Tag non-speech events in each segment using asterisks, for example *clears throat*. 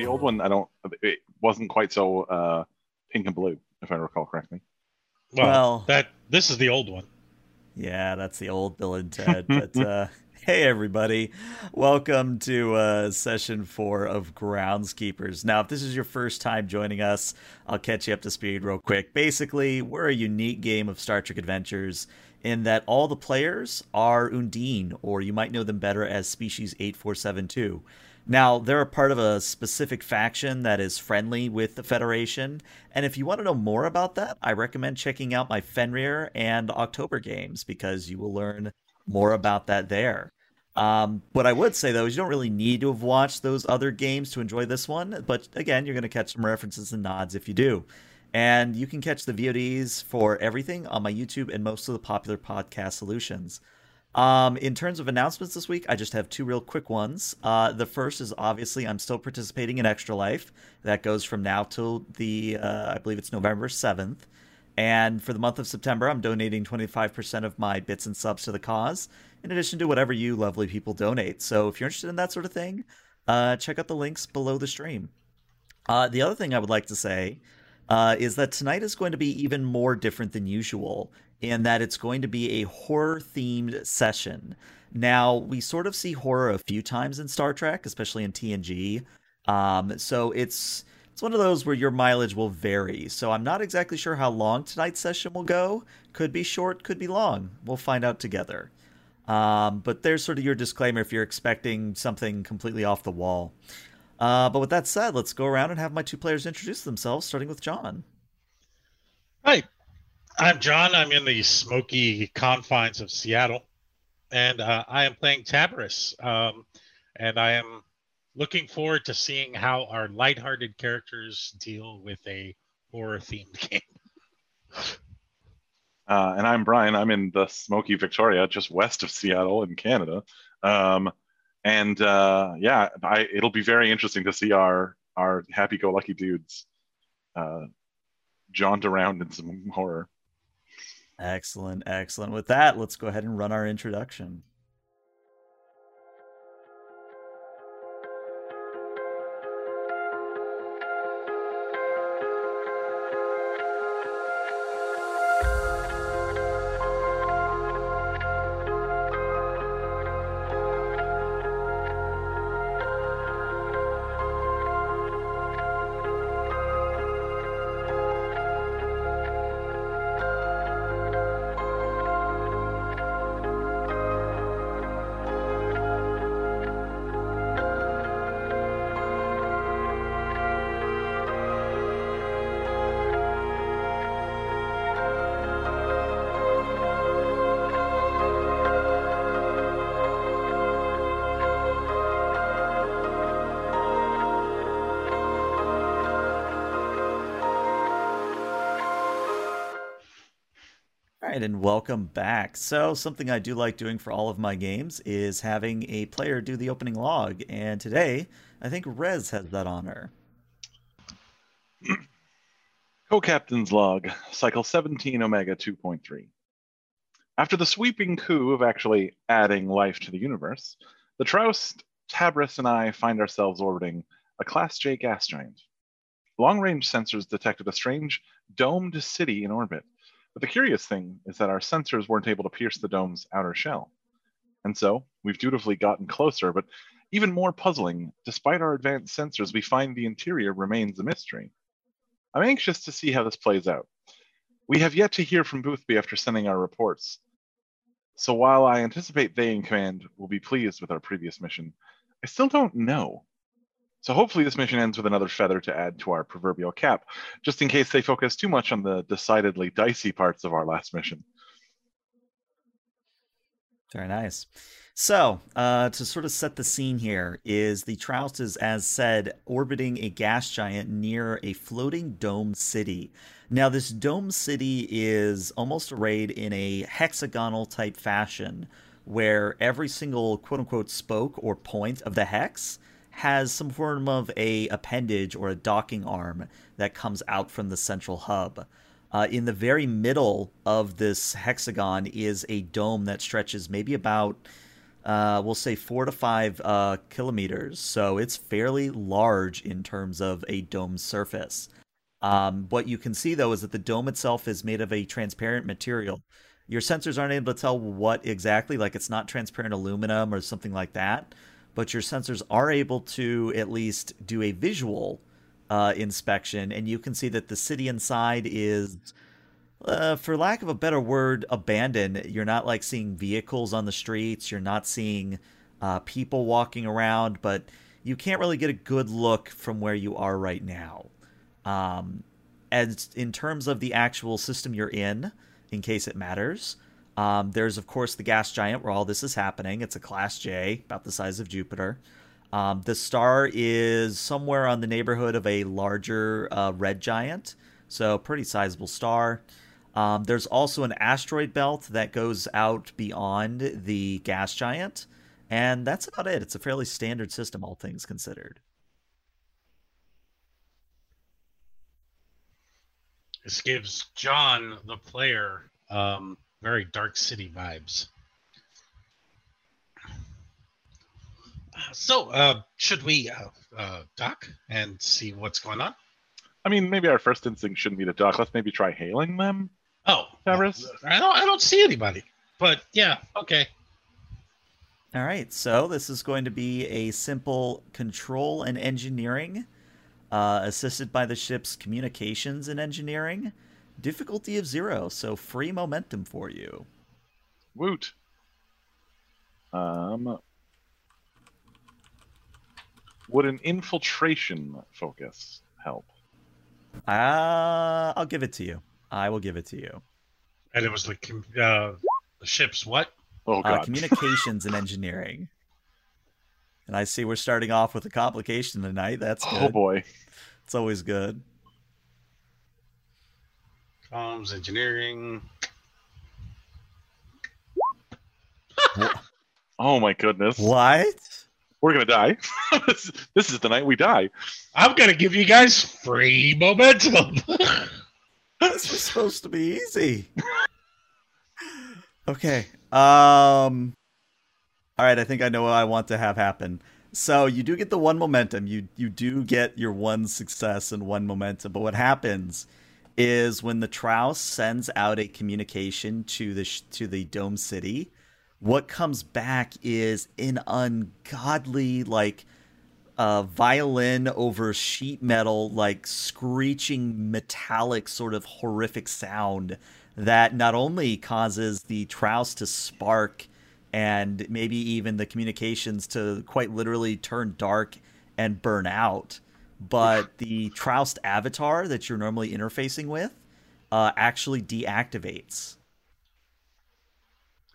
the old one, I don't. It wasn't quite so uh, pink and blue, if I recall correctly. Well, Well- that this is the old one. Yeah, that's the old Bill and Ted. But uh, *laughs* hey, everybody, welcome to uh, session four of Groundskeepers. Now, if this is your first time joining us, I'll catch you up to speed real quick. Basically, we're a unique game of Star Trek Adventures in that all the players are Undine, or you might know them better as Species 8472. Now, they're a part of a specific faction that is friendly with the Federation, and if you want to know more about that, I recommend checking out my Fenrir and October games because you will learn more about that there. Um, what I would say though is you don't really need to have watched those other games to enjoy this one, but again, you're going to catch some references and nods if you do. And you can catch the VODs for everything on my YouTube and most of the popular podcast solutions. Um, in terms of announcements this week, I just have two real quick ones. Uh, the first is obviously I'm still participating in Extra Life. That goes from now till the, uh, I believe it's November 7th. And for the month of September, I'm donating 25% of my bits and subs to the cause, in addition to whatever you lovely people donate. So if you're interested in that sort of thing, uh, check out the links below the stream. Uh, the other thing I would like to say uh, is that tonight is going to be even more different than usual in that it's going to be a horror themed session. Now, we sort of see horror a few times in Star Trek, especially in TNG. Um, so it's it's one of those where your mileage will vary. So I'm not exactly sure how long tonight's session will go. Could be short, could be long. We'll find out together. Um, but there's sort of your disclaimer if you're expecting something completely off the wall. Uh, but with that said, let's go around and have my two players introduce themselves, starting with John. Hi, I'm John. I'm in the smoky confines of Seattle, and uh, I am playing Tabris. Um, and I am looking forward to seeing how our lighthearted characters deal with a horror-themed *laughs* game. Uh, and I'm Brian. I'm in the smoky Victoria, just west of Seattle in Canada. Um, and uh, yeah, I, it'll be very interesting to see our our happy-go-lucky dudes uh, jaunt around in some horror. Excellent, excellent. With that, let's go ahead and run our introduction. Right, and welcome back. So, something I do like doing for all of my games is having a player do the opening log. And today, I think Rez has that honor. *clears throat* Co-Captain's Log, Cycle 17 Omega 2.3. After the sweeping coup of actually adding life to the universe, the Troust, Tabris, and I find ourselves orbiting a Class J gas giant. Long-range sensors detected a strange domed city in orbit, but the curious thing is that our sensors weren't able to pierce the dome's outer shell. And so, we've dutifully gotten closer, but even more puzzling, despite our advanced sensors, we find the interior remains a mystery. I'm anxious to see how this plays out. We have yet to hear from Boothby after sending our reports. So while I anticipate they in command will be pleased with our previous mission, I still don't know. So hopefully this mission ends with another feather to add to our proverbial cap, just in case they focus too much on the decidedly dicey parts of our last mission. Very nice. So, uh, to sort of set the scene here, is the Troust is, as said, orbiting a gas giant near a floating dome city. Now, this dome city is almost arrayed in a hexagonal type fashion, where every single quote unquote spoke or point of the hex has some form of a appendage or a docking arm that comes out from the central hub. Uh, in the very middle of this hexagon is a dome that stretches maybe about uh, we'll say four to five uh, kilometers. So it's fairly large in terms of a dome surface. Um, what you can see though is that the dome itself is made of a transparent material. Your sensors aren't able to tell what exactly, like it's not transparent aluminum or something like that, but your sensors are able to at least do a visual uh, inspection, and you can see that the city inside is uh, for lack of a better word, abandoned. You're not like seeing vehicles on the streets. You're not seeing uh, people walking around, but you can't really get a good look from where you are right now. Um, and in terms of the actual system you're in, in case it matters, um, there's of course the gas giant where all this is happening. It's a Class J, about the size of Jupiter. Um, the star is somewhere on the neighborhood of a larger uh, red giant, so pretty sizable star. Um, there's also an asteroid belt that goes out beyond the gas giant, and that's about it. It's a fairly standard system, all things considered. This gives John, the player, um, very Dark City vibes. So, uh, should we uh, uh, dock and see what's going on? I mean, maybe our first instinct shouldn't be to dock. Let's maybe try hailing them. Oh, Tabris? I don't. I don't see anybody. But yeah, okay. All right, so this is going to be a simple control and engineering, uh, assisted by the ship's communications and engineering. Difficulty of zero, so free momentum for you. Woot. Um, would an infiltration focus help? Uh, I'll give it to you. I will give it to you. And it was the uh, the ship's what? Oh Uh, god. communications and *laughs* engineering. And I see we're starting off with a complication tonight. That's good. oh boy. It's always good. Comms, engineering. *laughs* Oh my goodness. What? We're gonna die. *laughs* this, this is the night we die. I'm gonna give you guys free momentum. *laughs* This was supposed to be easy. okay. Um All right, I think I know what I want to have happen. So you do get the one momentum. You you do get your one success and one momentum. But what happens is when the Trouse sends out a communication to the sh- to the Dome City, what comes back is an ungodly like uh, violin over sheet metal, like screeching metallic sort of horrific sound that not only causes the Trouse to spark and maybe even the communications to quite literally turn dark and burn out, but the Troust avatar that you're normally interfacing with uh, actually deactivates.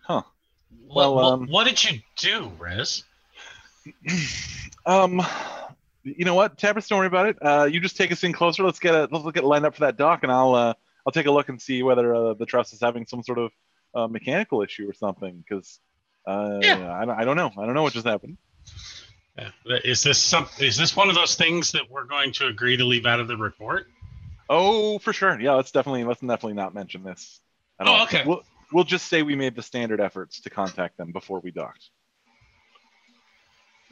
Huh. Well, Well, what, um, what did you do, Rez? Um, you know what, Tabris, don't worry about it. Uh, you just take us in closer. Let's get a let's look at lined up for that dock, and I'll uh, I'll take a look and see whether uh, the truss is having some sort of uh, mechanical issue or something. Because uh, Yeah. I, don't, I don't know. I don't know what just happened. Yeah. Is this some? Is this one of those things that we're going to agree to leave out of the report? Oh, for sure. Yeah, let's definitely let's definitely not mention this. At Oh, all. okay. We'll we'll just say we made the standard efforts to contact them before we docked.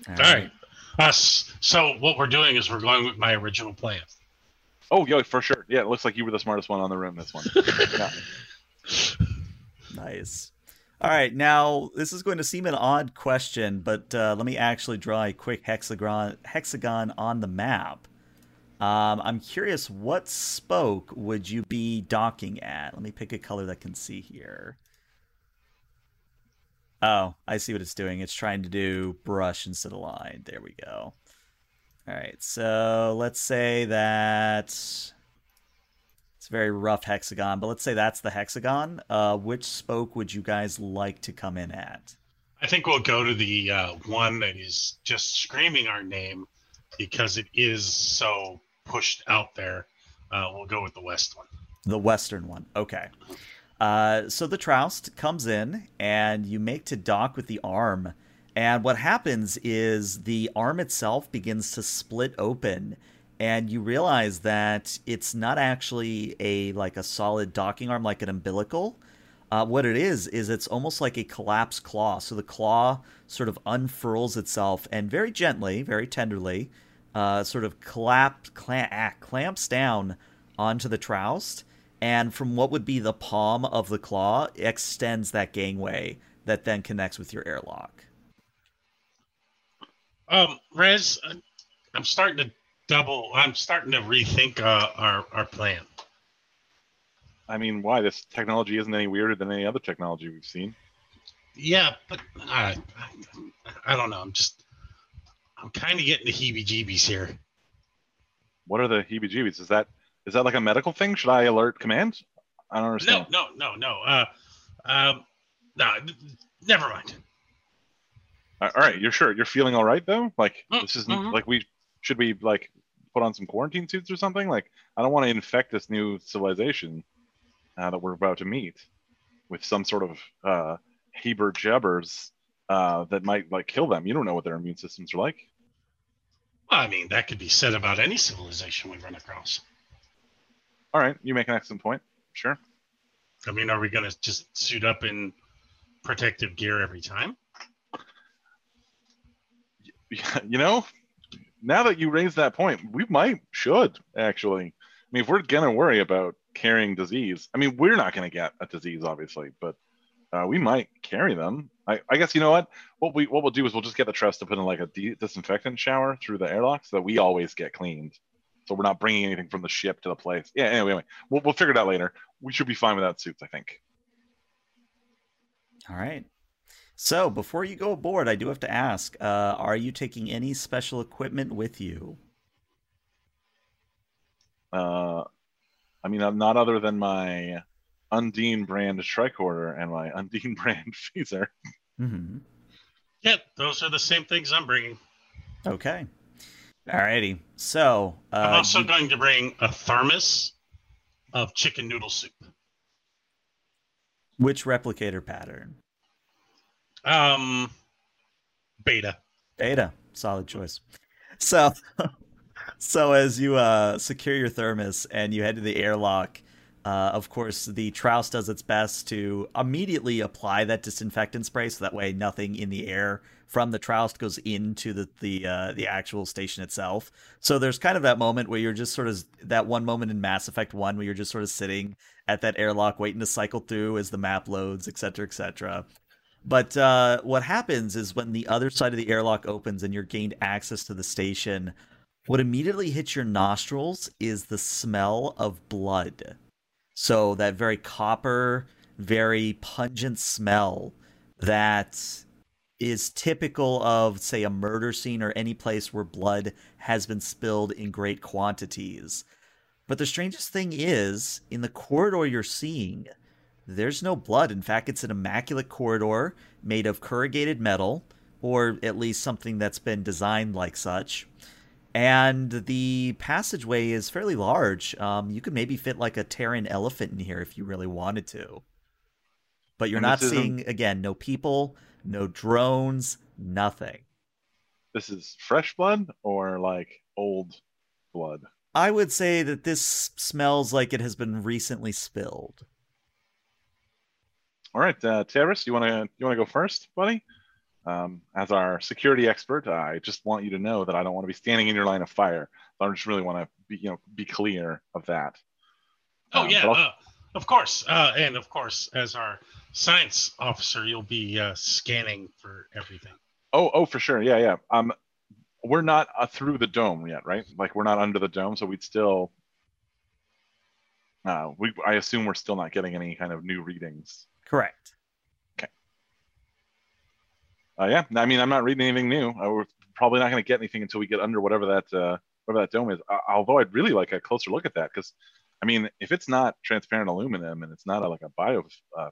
All All right. Us. Uh, so what we're doing is we're going with my original plan. Oh, yeah, for sure. Yeah, it looks like you were the smartest one on the room. This one. *laughs* Yeah. Nice. All right, now this is going to seem an odd question, but uh, let me actually draw a quick hexagon hexagon on the map. Um, I'm curious, what spoke would you be docking at? Let me pick a color that can see here. Oh, I see what it's doing. It's trying to do brush instead of line. There we go. All right, so let's say that it's very rough hexagon, but let's say that's the hexagon. Uh, which spoke would you guys like to come in at? I think we'll go to the uh, one that is just screaming our name because it is so pushed out there. Uh, we'll go with the west one. The western one. Okay. Uh, so the Troust comes in, and you make to dock with the arm. And what happens is the arm itself begins to split open, and you realize that it's not actually a like a solid docking arm like an umbilical. Uh, what it is is it's almost like a collapsed claw. So the claw sort of unfurls itself and very gently, very tenderly, uh, sort of clap, clamp, ah, clamps down onto the Troust, and from what would be the palm of the claw, extends that gangway that then connects with your airlock. Um, Rez, I'm starting to double. I'm starting to rethink uh, our our plan. I mean, why? This technology isn't any weirder than any other technology we've seen. Yeah, but I, I, I don't know. I'm just, I'm kind of getting the heebie-jeebies here. What are the heebie-jeebies? Is that is that like a medical thing? Should I alert command? I don't understand. No, no, no, no. Uh, um, no, never mind. All right, you're sure you're feeling all right though? Like Mm, this is mhm. like we should we like put on some quarantine suits or something? Like I don't want to infect this new civilization uh, that we're about to meet with some sort of uh, Heber jabbers uh, that might like kill them. You don't know what their immune systems are like. Well, I mean, that could be said about any civilization we run across. All right, you make an excellent point. Sure. I mean, are we going to just suit up in protective gear every time? *laughs* you know, now that you raise that point, we might should actually. I mean, if we're gonna worry about carrying disease, I mean, we're not gonna get a disease, obviously, but uh, we might carry them. I, I guess you know what? What we what we'll do is we'll just get the trust to put in like a de- disinfectant shower through the airlock so that we always get cleaned. So we're not bringing anything from the ship to the place. Yeah. Anyway, anyway we'll we'll figure it out later. We should be fine without suits, I think. All right. So before you go aboard, I do have to ask: uh, Are you taking any special equipment with you? Uh, I mean, I'm not other than my Undine brand tricorder and my *laughs* Undine brand phaser. Mm-hmm. Yeah, those are the same things I'm bringing. Okay. Alrighty. So uh, I'm also you- going to bring a thermos of chicken noodle soup. which replicator pattern? Um, beta. Beta, solid choice. So, *laughs* so as you uh, secure your thermos and you head to the airlock, uh, of course, the Trouse does its best to immediately apply that disinfectant spray, so that way nothing in the air from the Trouse goes into the the uh, the actual station itself. So there's kind of that moment where you're just sort of that one moment in Mass Effect One where you're just sort of sitting at that airlock waiting to cycle through as the map loads, et cetera, et cetera. But uh, what happens is when the other side of the airlock opens and you're gained access to the station, what immediately hits your nostrils is the smell of blood. So that very copper, very pungent smell that is typical of, say, a murder scene or any place where blood has been spilled in great quantities. But the strangest thing is, in the corridor you're seeing, there's no blood. In fact, it's an immaculate corridor made of corrugated metal, or at least something that's been designed like such. And the passageway is fairly large. Um, you could maybe fit like a Terran elephant in here if you really wanted to. But you're And not seeing, again, no people, no drones, nothing. This is fresh blood or like old blood. I would say that this smells like it has been recently spilled. All right, uh, Terrace, you want to you want to go first, buddy? Um, as our security expert, I just want you to know that I don't want to be standing in your line of fire. I just really want to be you know be clear of that. Oh Um, yeah, uh, of course, uh, and of course, as our science officer, you'll be uh, scanning for everything. Oh, oh, for sure. Yeah, yeah. Um, we're not uh, through the dome yet, right? Like we're not under the dome, so we'd still. Uh, we I assume we're still not getting any kind of new readings. Correct. Okay. Uh, yeah, I mean, I'm not reading anything new. We're probably not going to get anything until we get under whatever that uh, whatever that dome is. Uh, although I'd really like a closer look at that because, I mean, if it's not transparent aluminum and it's not a, like a bio, uh,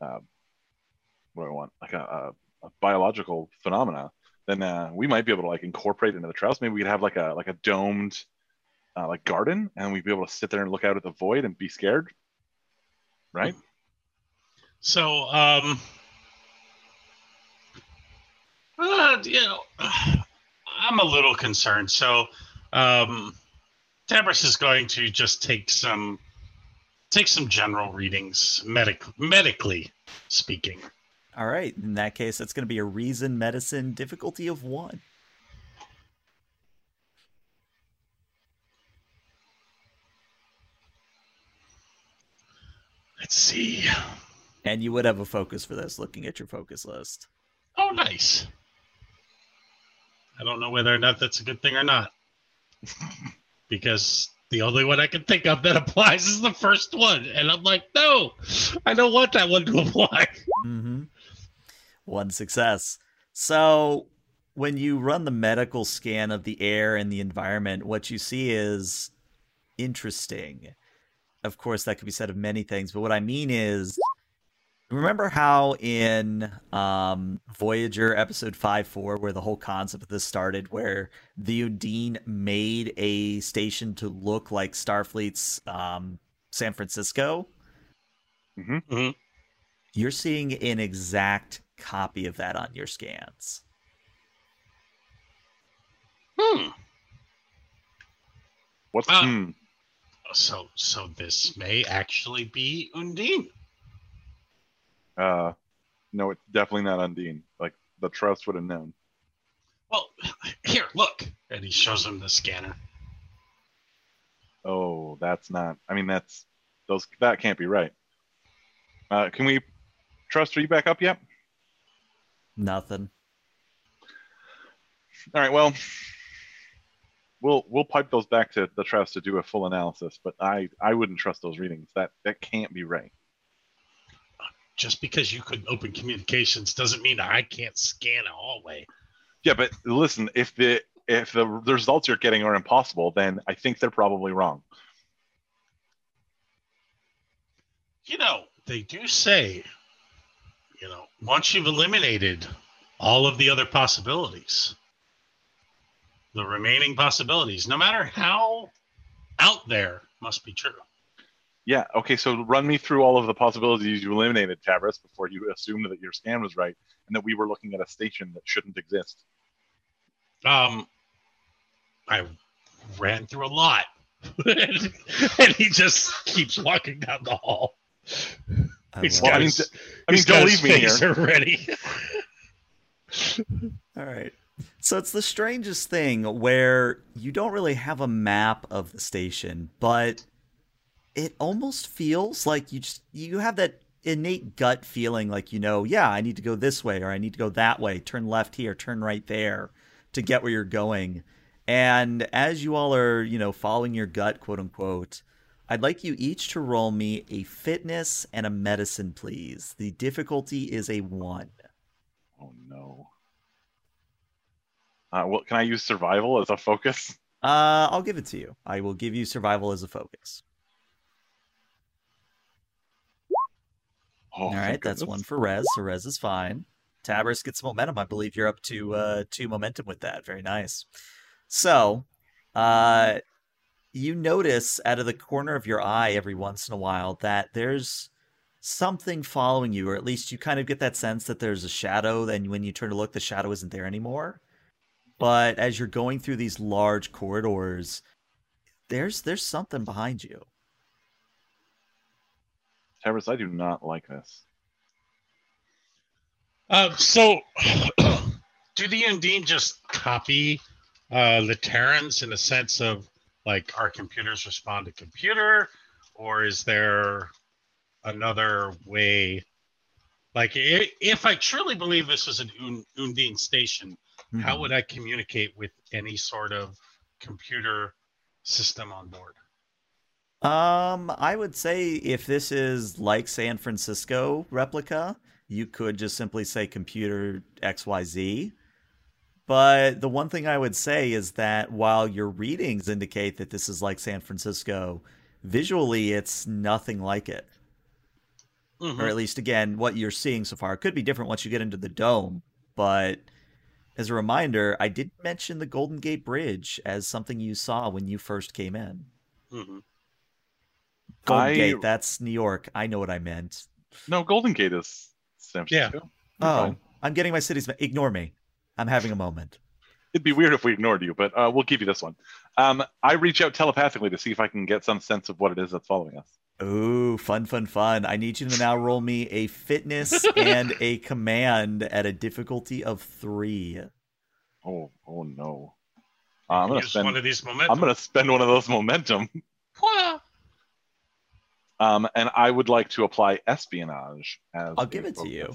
uh, what do I want, like a, a, a biological phenomena, then uh, we might be able to like incorporate into the trouse. Maybe we could have like a like a domed uh, like garden, and we'd be able to sit there and look out at the void and be scared, right? So, um, uh, you know, I'm a little concerned. So, um, Tabris is going to just take some take some general readings, medic medically speaking. All right. In that case, that's going to be a reason medicine difficulty of one. Let's see. And you would have a focus for this, looking at your focus list. Oh, nice. I don't know whether or not that's a good thing or not. *laughs* because the only one I can think of that *laughs* applies is the first one. And I'm like, no, I don't want that one to apply. Mm-hmm. One success. So when you run the medical scan of the air and the environment, what you see is interesting. Of course, that could be said of many things, but what I mean is remember how in um, Voyager episode 5 4, where the whole concept of this started, where the Undine made a station to look like Starfleet's um, San Francisco? Mm-hmm. Mm-hmm. You're seeing an exact copy of that on your scans. Hmm. What's Uh, hmm? So, so this may actually be Undine. Uh, no, it's definitely not Undine. Like the Trust would have known. Well, here, look. And he shows him the scanner. Oh, that's not. I mean, that's those. That can't be right. Uh, can we trust? Are you back up yet? Nothing. All right. Well, we'll we'll pipe those back to the trust to do a full analysis. But I I wouldn't trust those readings. That that can't be right. Just because you couldn't open communications doesn't mean I can't scan a hallway. Yeah, but listen, if the if the, the results you're getting are impossible, then I think they're probably wrong. You know, they do say, you know, once you've eliminated all of the other possibilities, the remaining possibilities, no matter how out there, must be true. Yeah. Okay. So run me through all of the possibilities you eliminated, Tabris, before you assumed that your scan was right and that we were looking at a station that shouldn't exist. Um, I ran through a lot, and, *laughs* and he just keeps walking down the hall. I He's love Well, I mean, his, d- I mean, he's don't got leave me face here. already. All right. So it's the strangest thing where you don't really have a map of the station, but it almost feels like you just you have that innate gut feeling like you know, yeah, I need to go this way or I need to go that way, turn left here, turn right there to get where you're going. And as you all are, you know, following your gut, quote unquote, I'd like you each to roll me a fitness and a medicine, please. The difficulty is a one. Oh no. Uh, well, can I use survival as a focus? Uh, I'll give it to you. I will give you survival as a focus. Oh, All right, that's one for Rez. So Rez is fine. Tabris gets momentum. I believe you're up to uh, two momentum with that. Very nice. So, uh, you notice out of the corner of your eye every once in a while that there's something following you, or at least you kind of get that sense that there's a shadow. Then when you turn to look, the shadow isn't there anymore. But as you're going through these large corridors, there's there's something behind you. I do not like this. Uh, so, *clears throat* do the Undine just copy uh, the Terrans in the sense of like our computers respond to computer, or is there another way? Like, if I truly believe this is an Undine station, how would I communicate with any sort of computer system on board? Um, I would say if this is like San Francisco replica, you could just simply say computer XYZ. But the one thing I would say is that while your readings indicate that this is like San Francisco, visually it's nothing like it. Mhm. Or at least, again, what you're seeing so far. It could be different once you get into the dome. But as a reminder, I did mention the Golden Gate Bridge as something you saw when you first came in. Mhm. Golden I- Gate, that's New York. I know what I meant. No, Golden Gate is San Yeah. Francisco. Oh, Fine. I'm getting my cities. Ignore me. I'm having a moment. It'd be weird if we ignored you, but uh, we'll give you this one. Um, I reach out telepathically to see if I can get some sense of what it is that's following us. Ooh, fun, fun, fun. I need you to now roll me a fitness *laughs* and a command at a difficulty of three. Oh, oh no. Uh, I'm gonna Use spend. one of these momentum. I'm gonna spend one of those momentum. Wah! Um, and I would like to apply espionage as. I'll give it to you.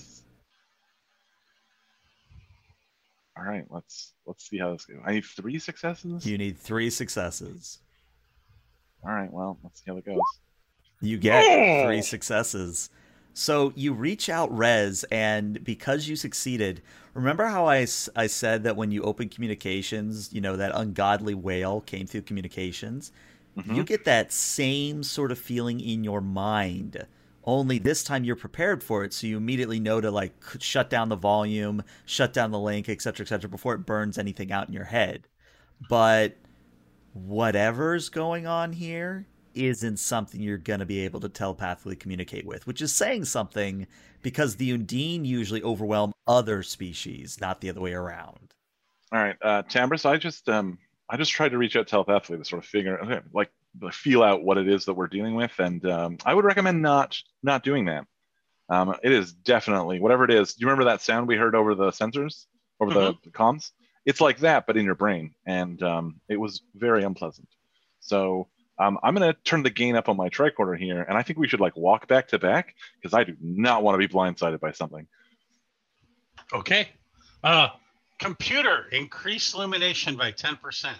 All right, let's let's see how this goes. I need three successes. You need three successes. All right, well, let's see how it goes. You get Oh! three successes. So you reach out Rez, and because you succeeded, remember how I, I said that when you open communications, you know, that ungodly wail came through communications? Mhm. You get that same sort of feeling in your mind. Only this time you're prepared for it, so you immediately know to like shut down the volume, shut down the link, etc., etc., before it burns anything out in your head. But whatever's going on here isn't something you're going to be able to telepathically communicate with, which is saying something because the Undine usually overwhelm other species, not the other way around. All right, uh, Tabris, I just um, I just tried to reach out telepathically to sort of figure, okay, like feel out what it is that we're dealing with, and um, I would recommend not not doing that. Um, it is definitely whatever it is. Do you remember that sound we heard over the sensors, over the, the comms? It's like that, but in your brain, and um, it was very unpleasant. So um, I'm going to turn the gain up on my tricorder here, and I think we should like walk back to back because I do not want to be blindsided by something. Okay. Uh, computer, increase illumination by 10%.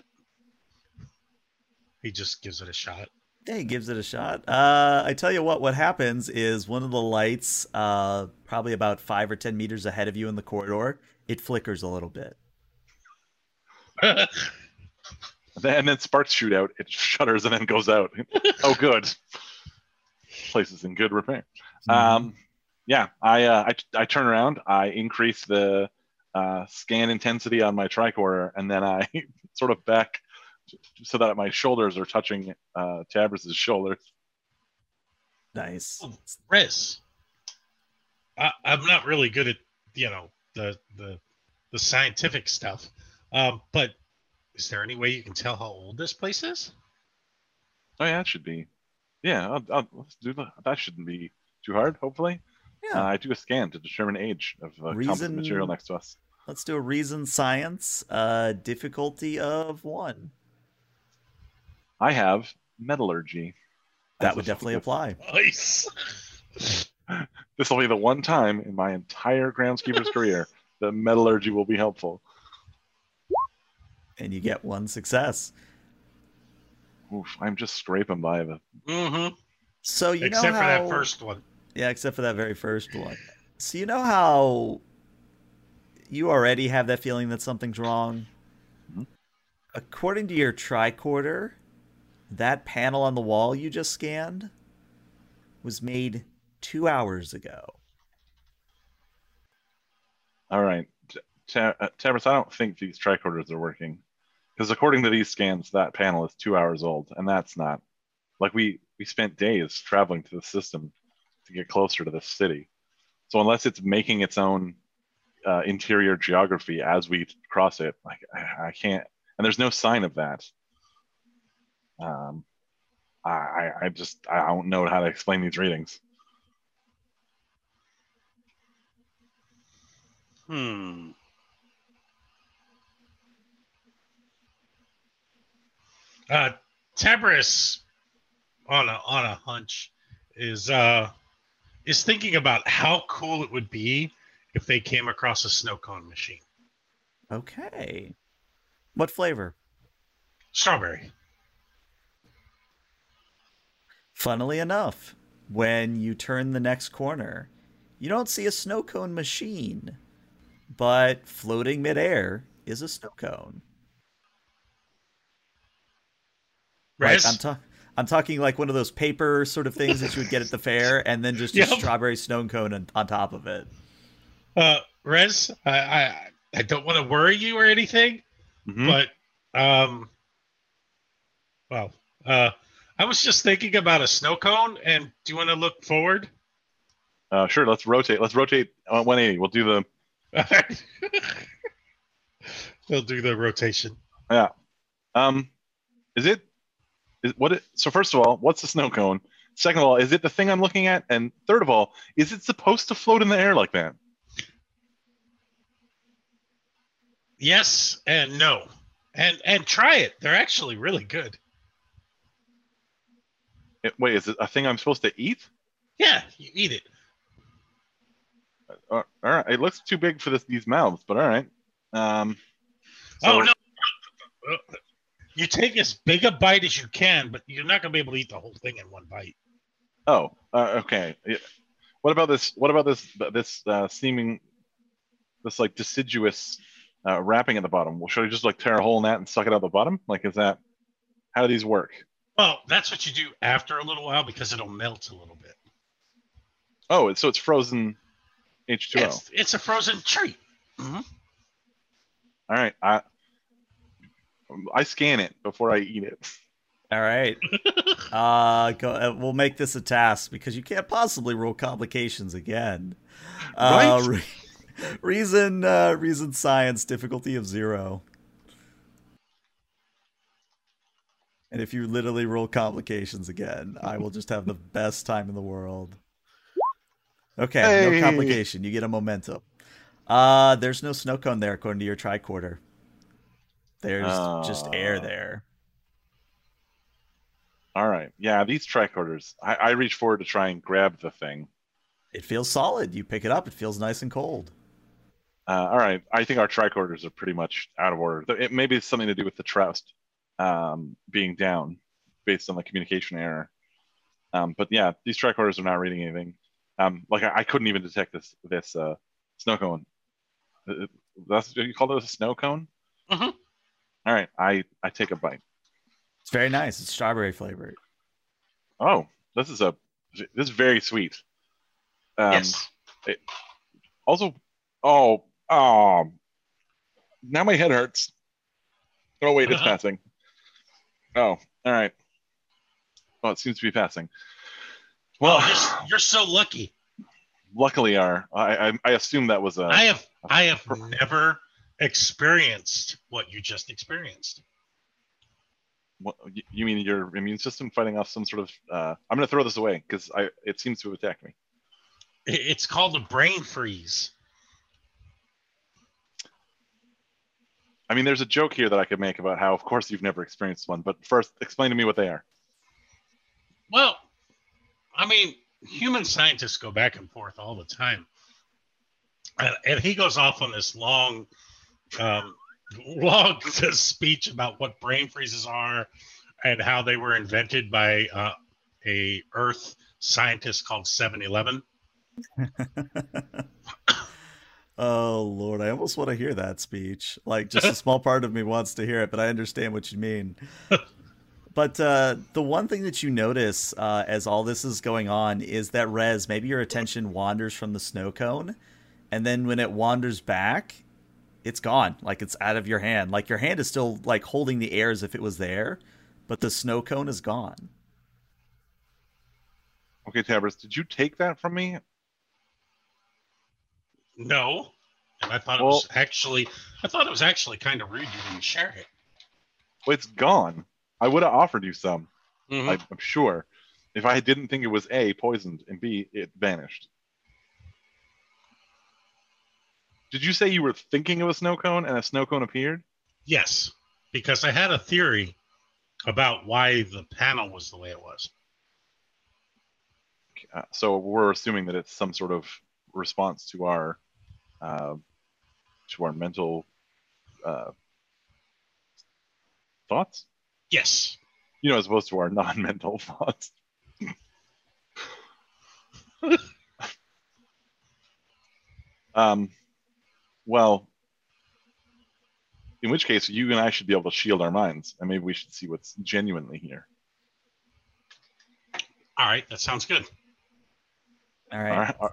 He just gives it a shot. Yeah, he gives it a shot. Uh, I tell you what, what happens is one of the lights, uh, probably about five or ten meters ahead of you in the corridor, it flickers a little bit. And *laughs* then sparks shoot out, it shudders and then goes out. *laughs* oh, good. Place is in good repair. Um, yeah, I, uh, I I turn around, I increase the uh, scan intensity on my tricorder, and then I *laughs* sort of back so that my shoulders are touching uh, Tabris's shoulders. nice. Rez. I, I'm not really good at, you know, the the the scientific stuff. Um, but is there any way you can tell how old this place is? Oh yeah, it should be. Yeah, I'll, I'll, let's do that. That shouldn't be too hard. Hopefully, Yeah. uh, I do a scan to determine age of uh, composite Reason- material next to us. Let's do a reason science, uh, difficulty of one. I have metallurgy. That would definitely apply. Nice. *laughs* This will be the one time in my entire groundskeeper's *laughs* career that metallurgy will be helpful. And you get one success. Oof, I'm just scraping by the. Mm-hmm. So you Except know for that first one. Yeah, except for that very first one. So you know how you already have that feeling that something's wrong? Mhm. According to your tricorder, that panel on the wall you just scanned was made two hours ago. All right, T- uh, I don't think these tricorders are working because according to these scans, that panel is two hours old, and that's not like we we spent days traveling to the system to get closer to the city. So unless it's making its own uh, interior geography as we cross it, like I, I can't. And there's no sign of that. Um, I I just I don't know how to explain these readings. Hmm. Uh, on a on a hunch, is uh is thinking about how cool it would be if they came across a snow cone machine. Okay. What flavor? Strawberry. Funnily enough, when you turn the next corner, you don't see a snow cone machine, but floating midair is a snow cone. Like, I'm, ta- I'm talking like one of those paper sort of things that you would get at the fair, and then just a *laughs* strawberry snow cone on, on top of it. Uh, Rez, I, I I don't want to worry you or anything, Mhm. but um, well, uh, I was just thinking about a snow cone, and do you want to look forward? Uh, sure, let's rotate. Let's rotate uh, 180. We'll do the *laughs* They'll do the rotation. Yeah. Um. Is it? Is what? It, so first of all, what's the snow cone? Second of all, is it the thing I'm looking at? And third of all, is it supposed to float in the air like that? Yes and no. And and try it. They're actually really good. It- wait, is it a thing I'm supposed to eat? Yeah, you eat it. Uh, all right, it looks too big for this these mouths, but all right. Um, so- oh no. You take as big a bite as you can, but you're not gonna be able to eat the whole thing in one bite. Oh, uh, okay. What about this? What about this? This uh, seeming, this like deciduous uh, wrapping at the bottom. Well, should I just like tear a hole in that and suck it out the bottom? Like, is that how do these work? Well, that's what you do after a little while because it'll melt a little bit. Oh, so it's frozen H2O. It's, it's a frozen treat. All right, I I scan it before I eat it. All right. *laughs* Uh, go, uh, we'll make this a task because you can't possibly roll complications again. Uh, Right? Re- reason, uh, reason, science, difficulty of zero. And if you literally roll complications again, I will just have the best time in the world. Okay, Hey. no complication. You get a momentum. Uh, there's no snow cone there according to your tricorder. There's just air Ah. there. All right, yeah, these tricorders. I, I reach forward to try and grab the thing. It feels solid. You pick it up, it feels nice and cold. Uh, all right, I think our tricorders are pretty much out of order. It maybe it's something to do with the trust um, being down based on the communication error. Um, but yeah, these tricorders are not reading anything. Um, like I, I couldn't even detect this this uh, snow cone. Uh, That's you call it a snow cone. Mhm. All right, I I take a bite. It's very nice. It's strawberry flavored. Oh, this is a this is very sweet. Um, yes. Also, oh, oh, now my head hurts. Oh wait, it's Uh-huh. passing. Oh, all right. Well, it seems to be passing. Well, oh, you're, you're so lucky. luckily, are I, I I assume that was a. I have I have never experienced what you just experienced. what, you- mean your immune system fighting off some sort of? Uh, I'm gonna throw this away because I it seems to have attacked me. It's called a brain freeze. I mean, there's a joke here that I could make about how, of course, you've never experienced one. But first, explain to me what they are. Well, I mean, human scientists go back and forth all the time. And, and he goes off on this long, um, *laughs* long *laughs* speech about what brain freezes are and how they were invented by uh, a Earth scientist called 7-Eleven. *laughs* oh Lord, I almost want to hear that speech. Like just a *laughs* small part of me wants to hear it, but I understand what you mean. But uh, the one thing that you notice uh, as all this is going on is that Rez, maybe your attention wanders from the snow cone, and then when it wanders back, it's gone. Like it's out of your hand. Like your hand is still like holding the air as if it was there, but the snow cone is gone. Okay, Tabris, did you take that from me? No. And I thought it was actually, I thought it was actually kind of rude you didn't share it. Well, it's gone. I would have offered you some. Mhm. I, I'm sure. If I didn't think it was A, poisoned, and B, it vanished. Did you say you were thinking of a snow cone and a snow cone appeared? Yes, because I had a theory about why the panel was the way it was. Uh, so we're assuming that it's some sort of response to our uh, to our mental uh, thoughts, Yes. you know, as opposed to our non-mental *laughs* thoughts. um, well, in which case, you and I should be able to shield our minds, and maybe we should see what's genuinely here. All right, that sounds good. All right. All right.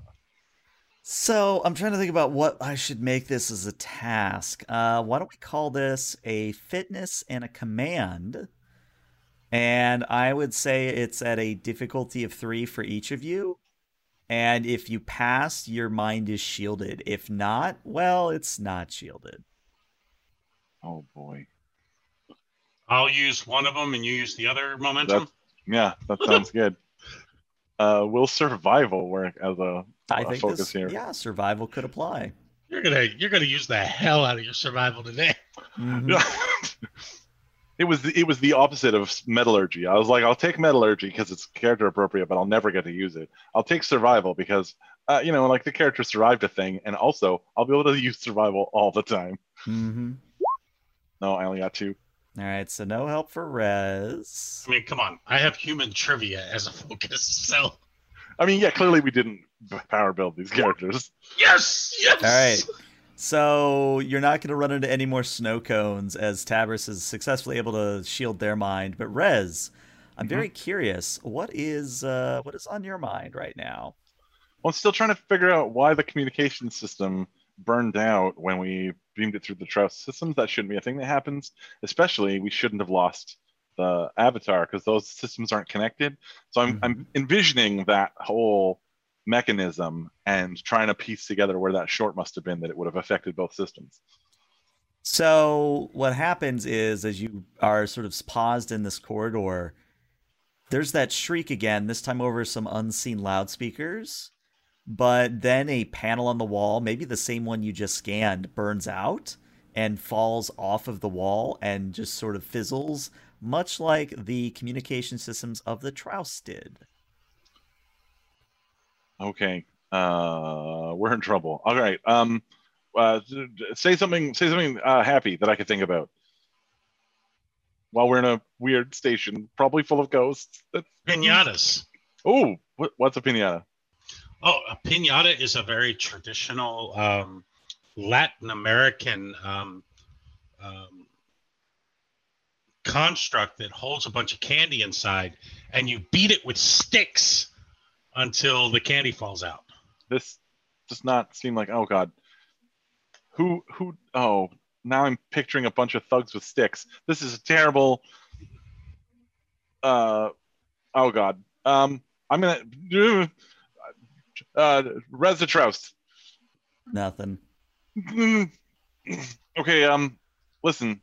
All- So I'm trying to think about what I should make this as a task. Uh, why don't we call this a fitness and a command? And I would say it's at a difficulty of three for each of you. And if you pass, your mind is shielded. If not, well, it's not shielded. Oh boy. I'll use one of them and you use the other momentum. That's, yeah, that sounds good. Uh, will survival work as a, I a think focus this, here? yeah, survival could apply. You're gonna you're gonna use the hell out of your survival today. Mhm. *laughs* it was the, it was the opposite of metallurgy. I was like, I'll take metallurgy because it's character appropriate, but I'll never get to use it. I'll take survival because uh, you know, like the character survived a thing, and also I'll be able to use survival all the time. Mhm. No, I only got two. All right, so no help for Rez. I mean, come on. I have human trivia as a *laughs* focus, so I mean, yeah, clearly we didn't power build these characters. yes, yes. All right. So you're not going to run into any more snow cones as Tabris is successfully able to shield their mind. But Rez, I'm very curious. What is uh, what is on your mind right now? Well, I'm still trying to figure out why the communication system burned out when we beamed it through the Trouse systems. That shouldn't be a thing that happens. Especially, we shouldn't have lost the Avatar because those systems aren't connected. So I'm, I'm mm-hmm. envisioning that whole mechanism and trying to piece together where that short must have been that it would have affected both systems. So what happens is, as you are sort of paused in this corridor, there's that shriek again. This time over some unseen loudspeakers, but then a panel on the wall, maybe the same one you just scanned, burns out and falls off of the wall and just sort of fizzles, much like the communication systems of the Trouse did. Okay, uh, we're in trouble. All right. Um, uh, d- d- say something. Say something uh, happy that I could think about. While we're in a weird station, probably full of ghosts. That- Pinatas. Oh, what, what's a pinata? Oh, a pinata is a very traditional um, Latin American um, um, construct that holds a bunch of candy inside, and you beat it with sticks until the candy falls out. This does not seem like. Oh God. Who? Who? Oh, now I'm picturing a bunch of thugs with sticks. This is a terrible. Uh, oh God. Um, I'm gonna. Uh, Rez the Troust. Nothing. okay, um, listen,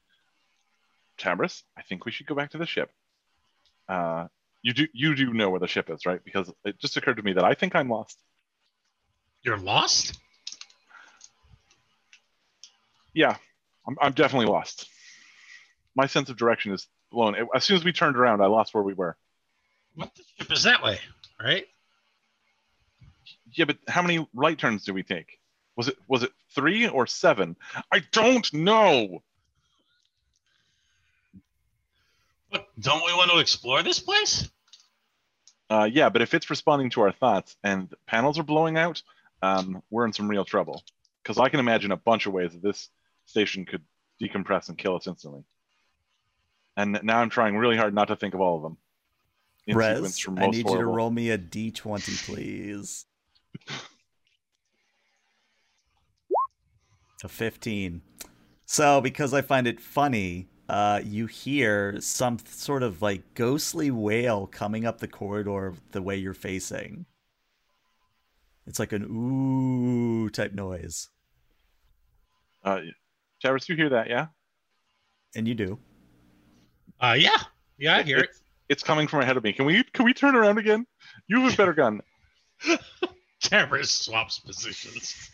Tabris, I think we should go back to the ship. Uh, you do you do know where the ship is, right? Because it just occurred to me that I think I'm lost. You're lost? Yeah, I'm, I'm definitely lost. My sense of direction is blown. It- as soon as we turned around, I lost where we were. What the ship is that way, right? Yeah, but how many right turns do we take? Was it was it three or seven? I don't know. But don't we want to explore this place? Uh, yeah, but if it's responding to our thoughts and panels are blowing out, um, we're in some real trouble. Because I can imagine a bunch of ways that this station could decompress and kill us instantly. And now I'm trying really hard not to think of all of them. in Rez, I most need you to roll me a d20, please. A 15. So, because I find it funny, uh, you hear some sort of like ghostly wail coming up the corridor the way you're facing. It's like an ooh type noise. Uh, Tabris, you hear that? Yeah. And you do. Uh, yeah, yeah, I hear it. It's, it's coming from ahead of me. Can we can we turn around again? You have a better gun. *laughs* Tamara swaps positions.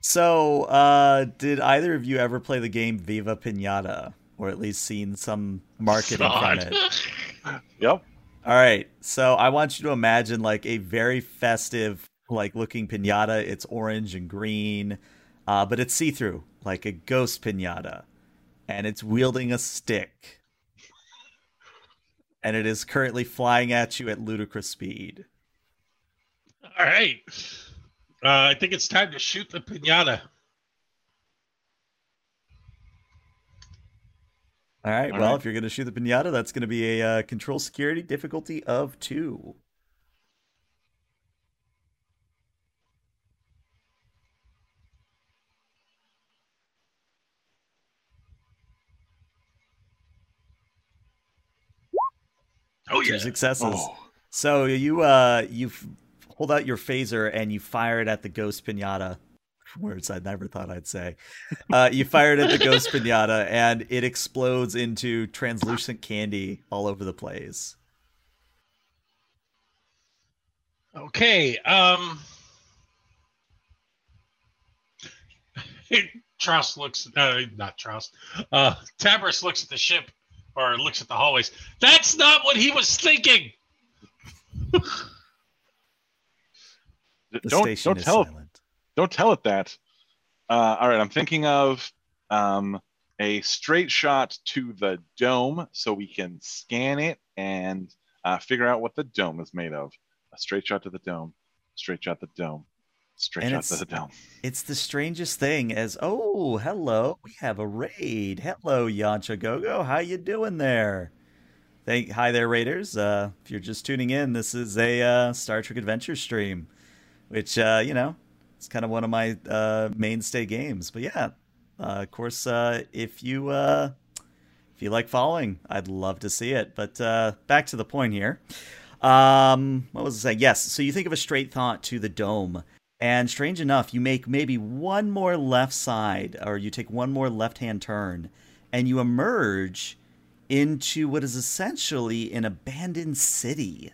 So, uh, did either of you ever play the game Viva Pinata? Or at least seen some marketing from it? *laughs* Yep. All right. So I want you to imagine like a very festive, like looking pinata. It's orange and green, uh, but it's see through, like a ghost pinata. And it's wielding a stick. And it is currently flying at you at ludicrous speed. All right. Uh, I think it's time to shoot the pinata. All right. All well, right. if you're going to shoot the pinata, that's going to be a uh, control security difficulty of two. Oh Two yeah. two successes. Oh. So you uh you f- hold out your phaser and you fire it at the ghost pinata. *laughs* Words I never thought I'd say. Uh, you fire it at the ghost pinata and it explodes into translucent candy all over the place. Okay. Um. *laughs* Troust looks, uh, not Troust. Uh, Tabris looks at the ship or looks at the hallways. That's not what he was thinking. *laughs* The don't station don't is tell silent. don't tell it that. Uh, all right, I'm thinking of um, a straight shot to the dome so we can scan it and uh, figure out what the dome is made of. A straight shot to the dome, straight shot to the dome, straight And shot to the dome. It's the strangest thing as oh, hello, we have a raid. Hello, Yancha Gogo. How you doing there? Thank hi there, Raiders. Uh, if you're just tuning in, this is a uh, Star Trek Adventure stream, which uh, you know, it's kind of one of my uh, mainstay games. But yeah, uh, of course, uh, if you uh, if you like following, I'd love to see it. But uh, back to the point here. Um, what was I saying? Yes. So you think of a straight thought to the dome. And strange enough, you make maybe one more left side, or you take one more left hand turn, and you emerge into what is essentially an abandoned city.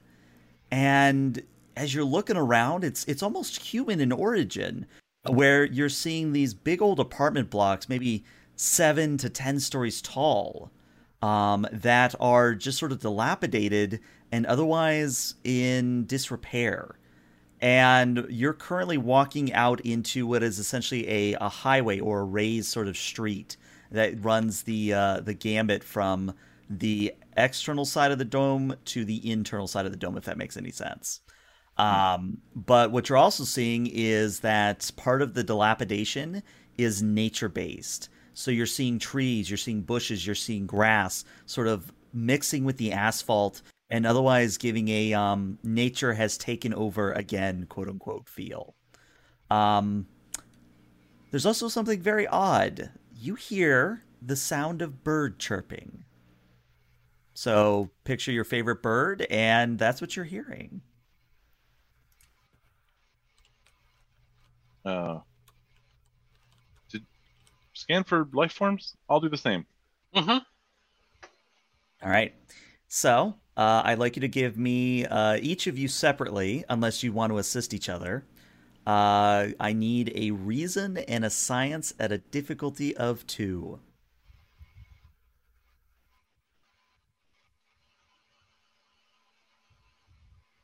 And as you're looking around, it's it's almost human in origin, where you're seeing these big old apartment blocks, maybe seven to ten stories tall, um, that are just sort of dilapidated and otherwise in disrepair and you're currently walking out into what is essentially a, a highway or a raised sort of street that runs the uh, the gambit from the external side of the dome to the internal side of the dome, if that makes any sense. Um, but what you're also seeing is that part of the dilapidation is nature based. So you're seeing trees, you're seeing bushes, you're seeing grass sort of mixing with the asphalt and otherwise giving a um, nature has taken over again, quote unquote, feel. Um, there's also something very odd. You hear the sound of bird chirping. So picture your favorite bird, and that's what you're hearing. Uh, did scan for life forms? I'll do the same. Mm-hmm. All right. So uh, I'd like you to give me uh, each of you separately, unless you want to assist each other. Uh, I need a reason and a science at a difficulty of two.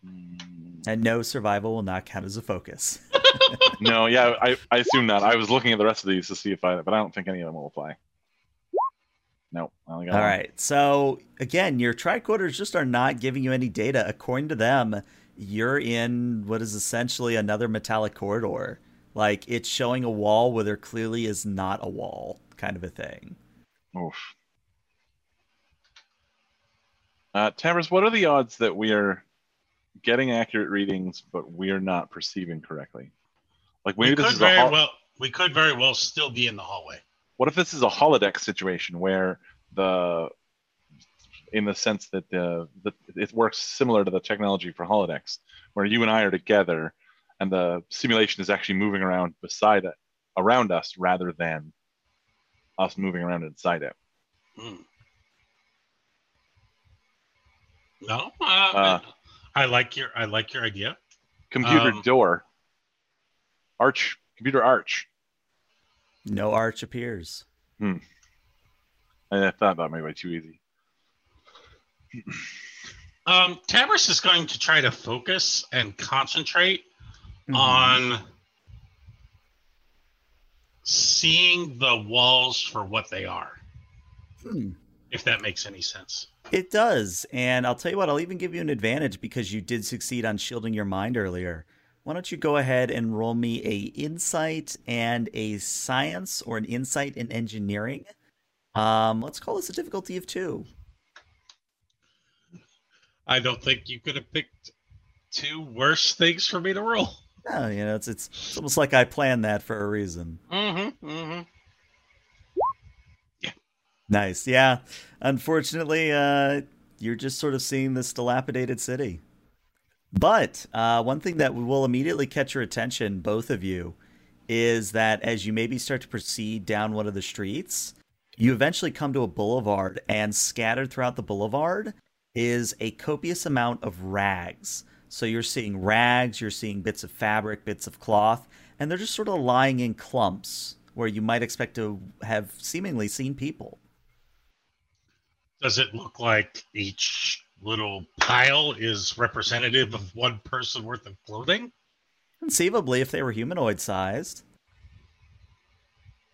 Mm, And no survival will not count as a focus. No, yeah, I, I assume not. I was looking at the rest of these to see if I, but I don't think any of them will apply. No, I only got All one. right. So again, your tricorders just are not giving you any data. According to them, you're in what is essentially another metallic corridor. Like it's showing a wall where there clearly is not a wall, kind of a thing. Oof. Uh, Tabris, what are the odds that we are getting accurate readings, but we are not perceiving correctly? Like maybe We this could is a very hol- well. We could very well still be in the hallway. what if this is a holodeck situation where the in the sense that the, the it works similar to the technology for holodecks where you and i are together and the simulation is actually moving around beside it around us rather than us moving around inside it Hmm. No, uh, Uh, I like your I like your idea. computer Um, door arch computer arch No arch appears. and i thought that might be too easy *clears throat* Um, Tabris is going to try to focus and concentrate Mm-hmm. on seeing the walls for what they are. Hmm. If that makes any sense. It does. And I'll tell you what, I'll even give you an advantage because you did succeed on shielding your mind earlier. Why don't you go ahead and roll me a insight and a science or an insight in engineering? Um, let's call this a difficulty of two. I don't think you could have picked two worse things for me to roll. Oh, you know, it's, it's it's almost like I planned that for a reason. Mm-hmm. Mm-hmm. Nice. Yeah. Unfortunately, uh, you're just sort of seeing this dilapidated city. But uh, one thing that will immediately catch your attention, both of you, is that as you maybe start to proceed down one of the streets, you eventually come to a boulevard, and scattered throughout the boulevard is a copious amount of rags. So you're seeing rags, you're seeing bits of fabric, bits of cloth, and they're just sort of lying in clumps where you might expect to have seemingly seen people. Does it look like each little pile is representative of one person worth of clothing? Conceivably, if they were humanoid sized.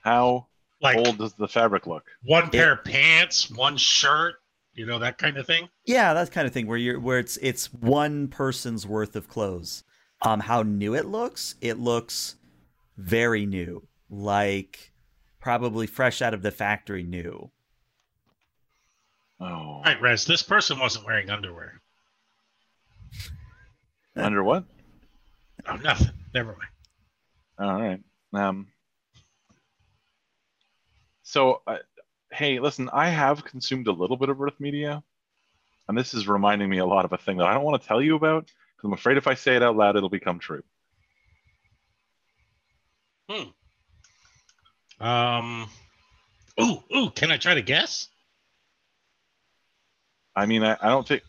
How Like old does the fabric look? one pair of pants, one shirt, you know, that kind of thing? Yeah, that kind of thing where you're where it's it's one person's worth of clothes. Um, how new it looks? It looks very new, like probably fresh out of the factory new. Oh, All right, Rez, this person wasn't wearing underwear. under what? Oh, nothing. Never mind. All right. Um. So, uh, hey, listen, I have consumed a little bit of Earth media, and this is reminding me a lot of a thing that I don't want to tell you about because I'm afraid if I say it out loud, it'll become true. Hmm. Um, ooh, ooh, can I try to guess? I mean, I, I don't think,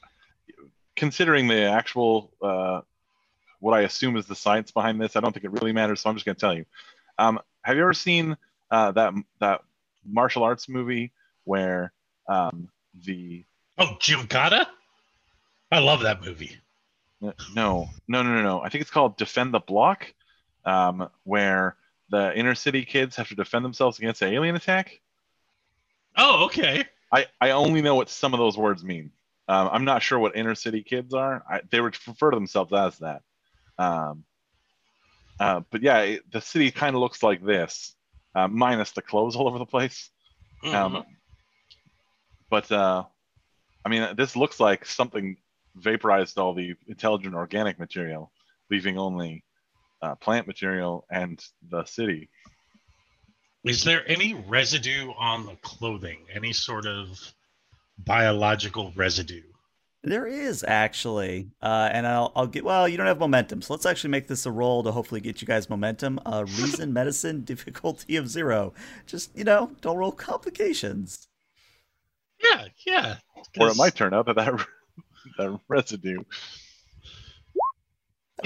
considering the actual, uh, what I assume is the science behind this, I don't think it really matters. So I'm just going to tell you. Um, have you ever seen uh, that that martial arts movie where um, the Oh, Gymkata? I love that movie. no, no, no, no, no. I think it's called Defend the Block, um, where the inner city kids have to defend themselves against an alien attack. Oh, okay. I, I only know what some of those words mean. Um, I'm not sure what inner city kids are. I, they would refer to themselves as that. Um, uh, but yeah, it, the city kind of looks like this, uh, minus the clothes all over the place. Mhm. Um, but uh, I mean, this looks like something vaporized all the intelligent organic material, leaving only uh, plant material and the city. Is there any residue on the clothing? Any sort of biological residue? There is actually, uh, and I'll, I'll get. Well, you don't have momentum, so let's actually make this a roll to hopefully get you guys momentum. Uh, *laughs* reason, medicine, *laughs* difficulty of zero. Just you know, don't roll complications. Yeah, yeah. Or it might turn out that that, *laughs* that residue.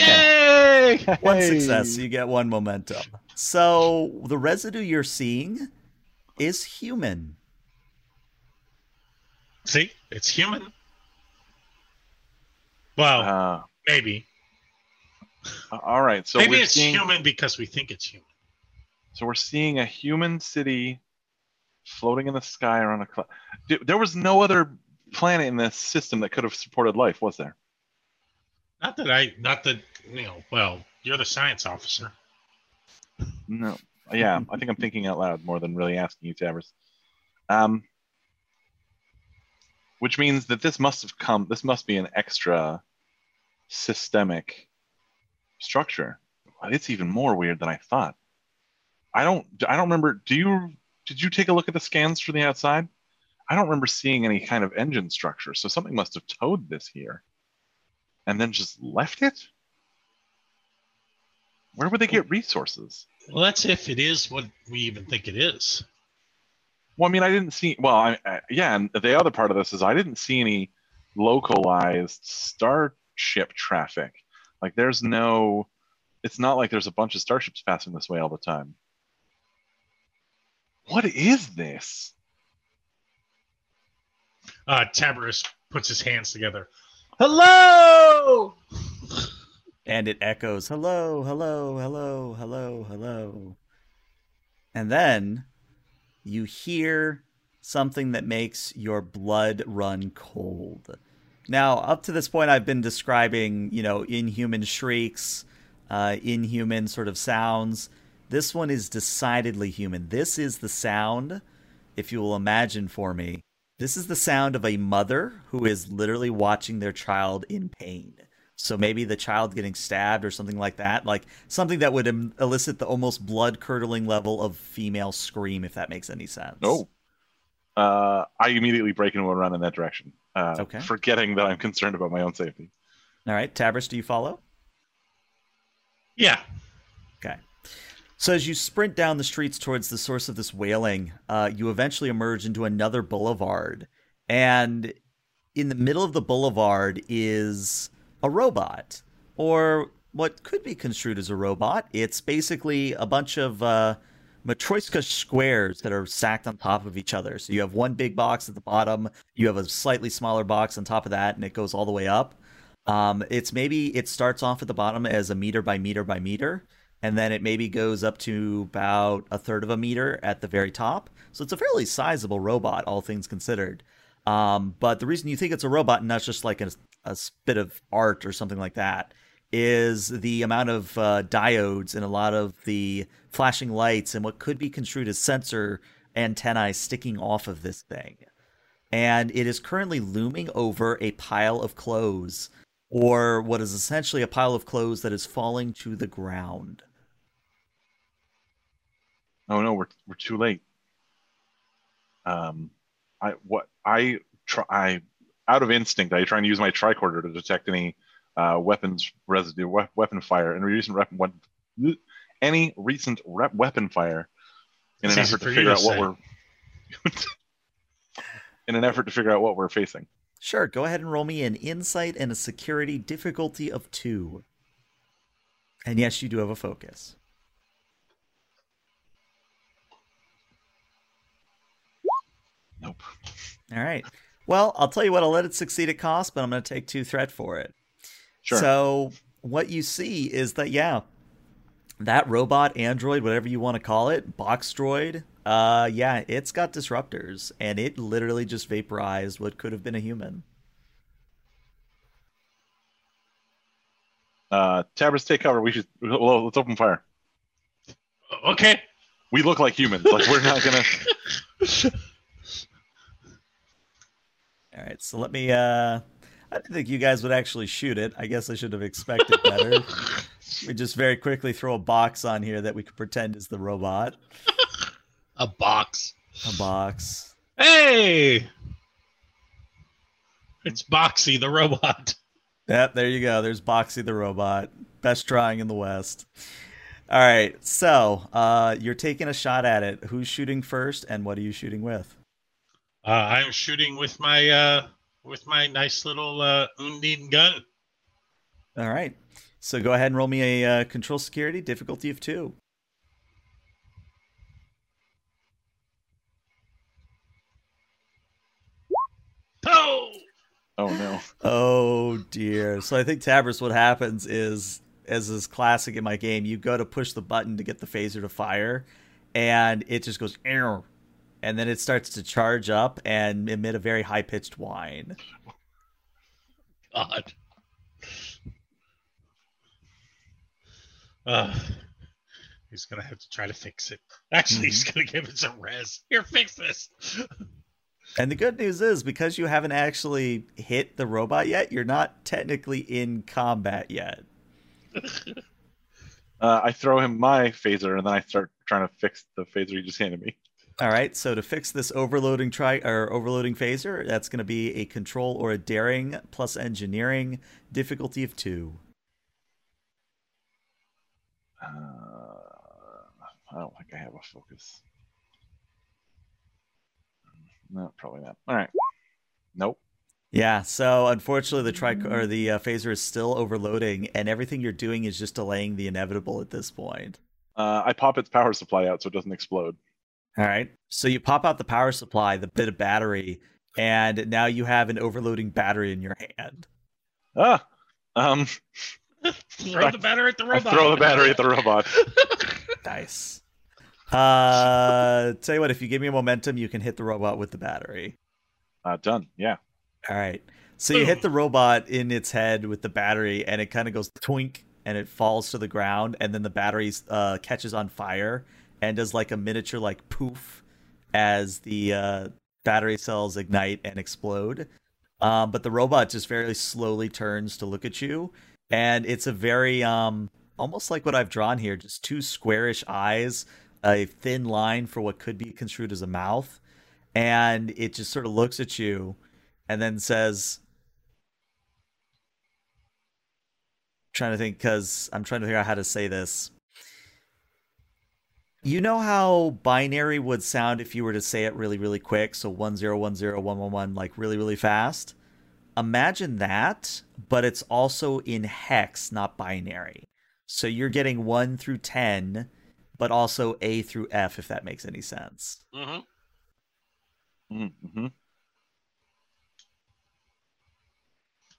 Okay. Yay! One success, you get one momentum. So the residue you're seeing is human. See, it's human. Well, Uh, maybe. all right, so maybe it's seeing, human because we think it's human. So we're seeing a human city floating in the sky around a cloud. There was no other planet in this system that could have supported life, was there? Not that I, not that know. Well, you're the science officer. No. Yeah, I think I'm thinking out loud more than really asking you, Tabris. Um, which means that this must have come. This must be an extra systemic structure. It's even more weird than I thought. I don't. I don't remember. Do you? Did you take a look at the scans from the outside? I don't remember seeing any kind of engine structure. So something must have towed this here, and then just left it. Where would they get resources? Well, that's if it is what we even think it is. Well, I mean, I didn't see. Well, I, I, yeah, and the other part of this is I didn't see any localized starship traffic. Like, there's no. It's not like there's a bunch of starships passing this way all the time. What is this? Uh, Tabarus puts his hands together. Hello. And it echoes, hello, hello, hello, hello, hello. And then you hear something that makes your blood run cold. Now, up to this point, I've been describing, you know, inhuman shrieks, uh, inhuman sort of sounds. This one is decidedly human. This is the sound, if you will imagine for me, this is the sound of a mother who is literally watching their child in pain. So maybe the child getting stabbed or something like that, like something that would em- elicit the almost blood curdling level of female scream, if that makes any sense. No. Uh, I immediately break into a run in that direction, uh, Okay. forgetting that I'm concerned about my own safety. All right, Tabris, do you follow? Yeah. Okay. So as you sprint down the streets towards the source of this wailing, uh, you eventually emerge into another boulevard, and in the middle of the boulevard is a robot, or what could be construed as a robot. It's basically a bunch of uh, Matryoshka squares that are stacked on top of each other. So you have one big box at the bottom, you have a slightly smaller box on top of that, and it goes all the way up. Um, it's maybe it starts off at the bottom as a meter by meter by meter, and then it maybe goes up to about a third of a meter at the very top. So it's a fairly sizable robot, all things considered. Um, but the reason you think it's a robot and not just like a, a bit of art or something like that is the amount of uh, diodes and a lot of the flashing lights and what could be construed as sensor antennae sticking off of this thing. And it is currently looming over a pile of clothes, or what is essentially a pile of clothes that is falling to the ground. Oh no, we're we're too late. Um, I what I try I out of instinct I try to use my tricorder to detect any uh, weapons residue, we- weapon fire, and recent weapon any recent rep- weapon fire in It's an easy effort to figure to out what we're *laughs* in an effort to figure out what we're facing. Sure, go ahead and roll me an insight and a security difficulty of two. And yes, you do have a focus. Nope. All right. Well, I'll tell you what, I'll let it succeed at cost, but I'm going to take two threat for it. Sure. So, what you see is that, yeah, that robot, android, whatever you want to call it, box droid, uh, yeah, it's got disruptors, and it literally just vaporized what could have been a human. uh, Tabris, take cover. We should. Well, let's open fire. Okay. We look like humans. Like we're not gonna. *laughs* All right, so let me. uh I didn't think you guys would actually shoot it. I guess I should have expected better. *laughs* we just very quickly throw a box on here that we could pretend is the robot. A box. A box. Hey! It's Boxy the robot. Yep, there you go. There's Boxy the robot. Best drawing in the West. All right, so uh, you're taking a shot at it. Who's shooting first, and what are you shooting with? Uh, I'm shooting with my uh, with my nice little uh, Undine gun. All right, so go ahead and roll me a uh, control security difficulty of two. Oh! Oh no. Oh dear. So I think Tabris, what happens is, as is classic in my game, you go to push the button to get the phaser to fire, and it just goes error, and then it starts to charge up and emit a very high pitched whine. God. Uh, he's gonna have to try to fix it. Actually, he's gonna give it some res. Here, fix this. And the good news is, because you haven't actually hit the robot yet, you're not technically in combat yet. *laughs* Uh, I throw him my phaser, and then I start trying to fix the phaser he just handed me. All right, so to fix this overloading tri or overloading phaser, that's going to be a control or a daring plus engineering difficulty of two. Uh, I don't think I have a focus. No, probably not. All right. Nope. Yeah, so unfortunately, the tri or the uh, phaser is still overloading, and everything you're doing is just delaying the inevitable at this point. Uh, I pop its power supply out so it doesn't explode. All right, so you pop out the power supply, the bit of battery, and now you have an overloading battery in your hand. Ah. Um. throw the battery at the I robot. throw the battery at the robot. *laughs* Nice. Uh, tell you what, if you give me a momentum, you can hit the robot with the battery. Uh, done. Yeah. All right. So you hit the robot in its head with the battery, and it kind of goes twink, and it falls to the ground, and then the battery uh, catches on fire and does like a miniature like poof as the uh, battery cells ignite and explode. Um, but the robot just very slowly turns to look at you, and it's a very um, almost like what I've drawn here, just two squarish eyes, a thin line for what could be construed as a mouth, and it just sort of looks at you and then says trying to think because i'm trying to figure out how to say this you know how binary would sound if you were to say it really really quick so 10101111 like really really fast imagine that but it's also in hex, not binary. So you're getting 1 through 10, but also A through F, if that makes any sense. Mm-hmm. Mm-hmm.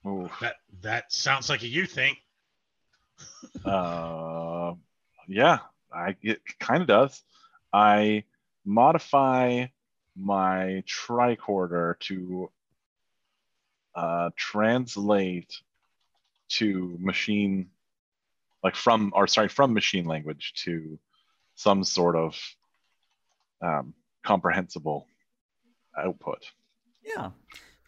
Oof. That that sounds like a you thing. Uh, yeah, I it kind of does. I modify my tricorder to uh, translate to machine, like from or sorry from machine language to some sort of um, comprehensible output. Yeah.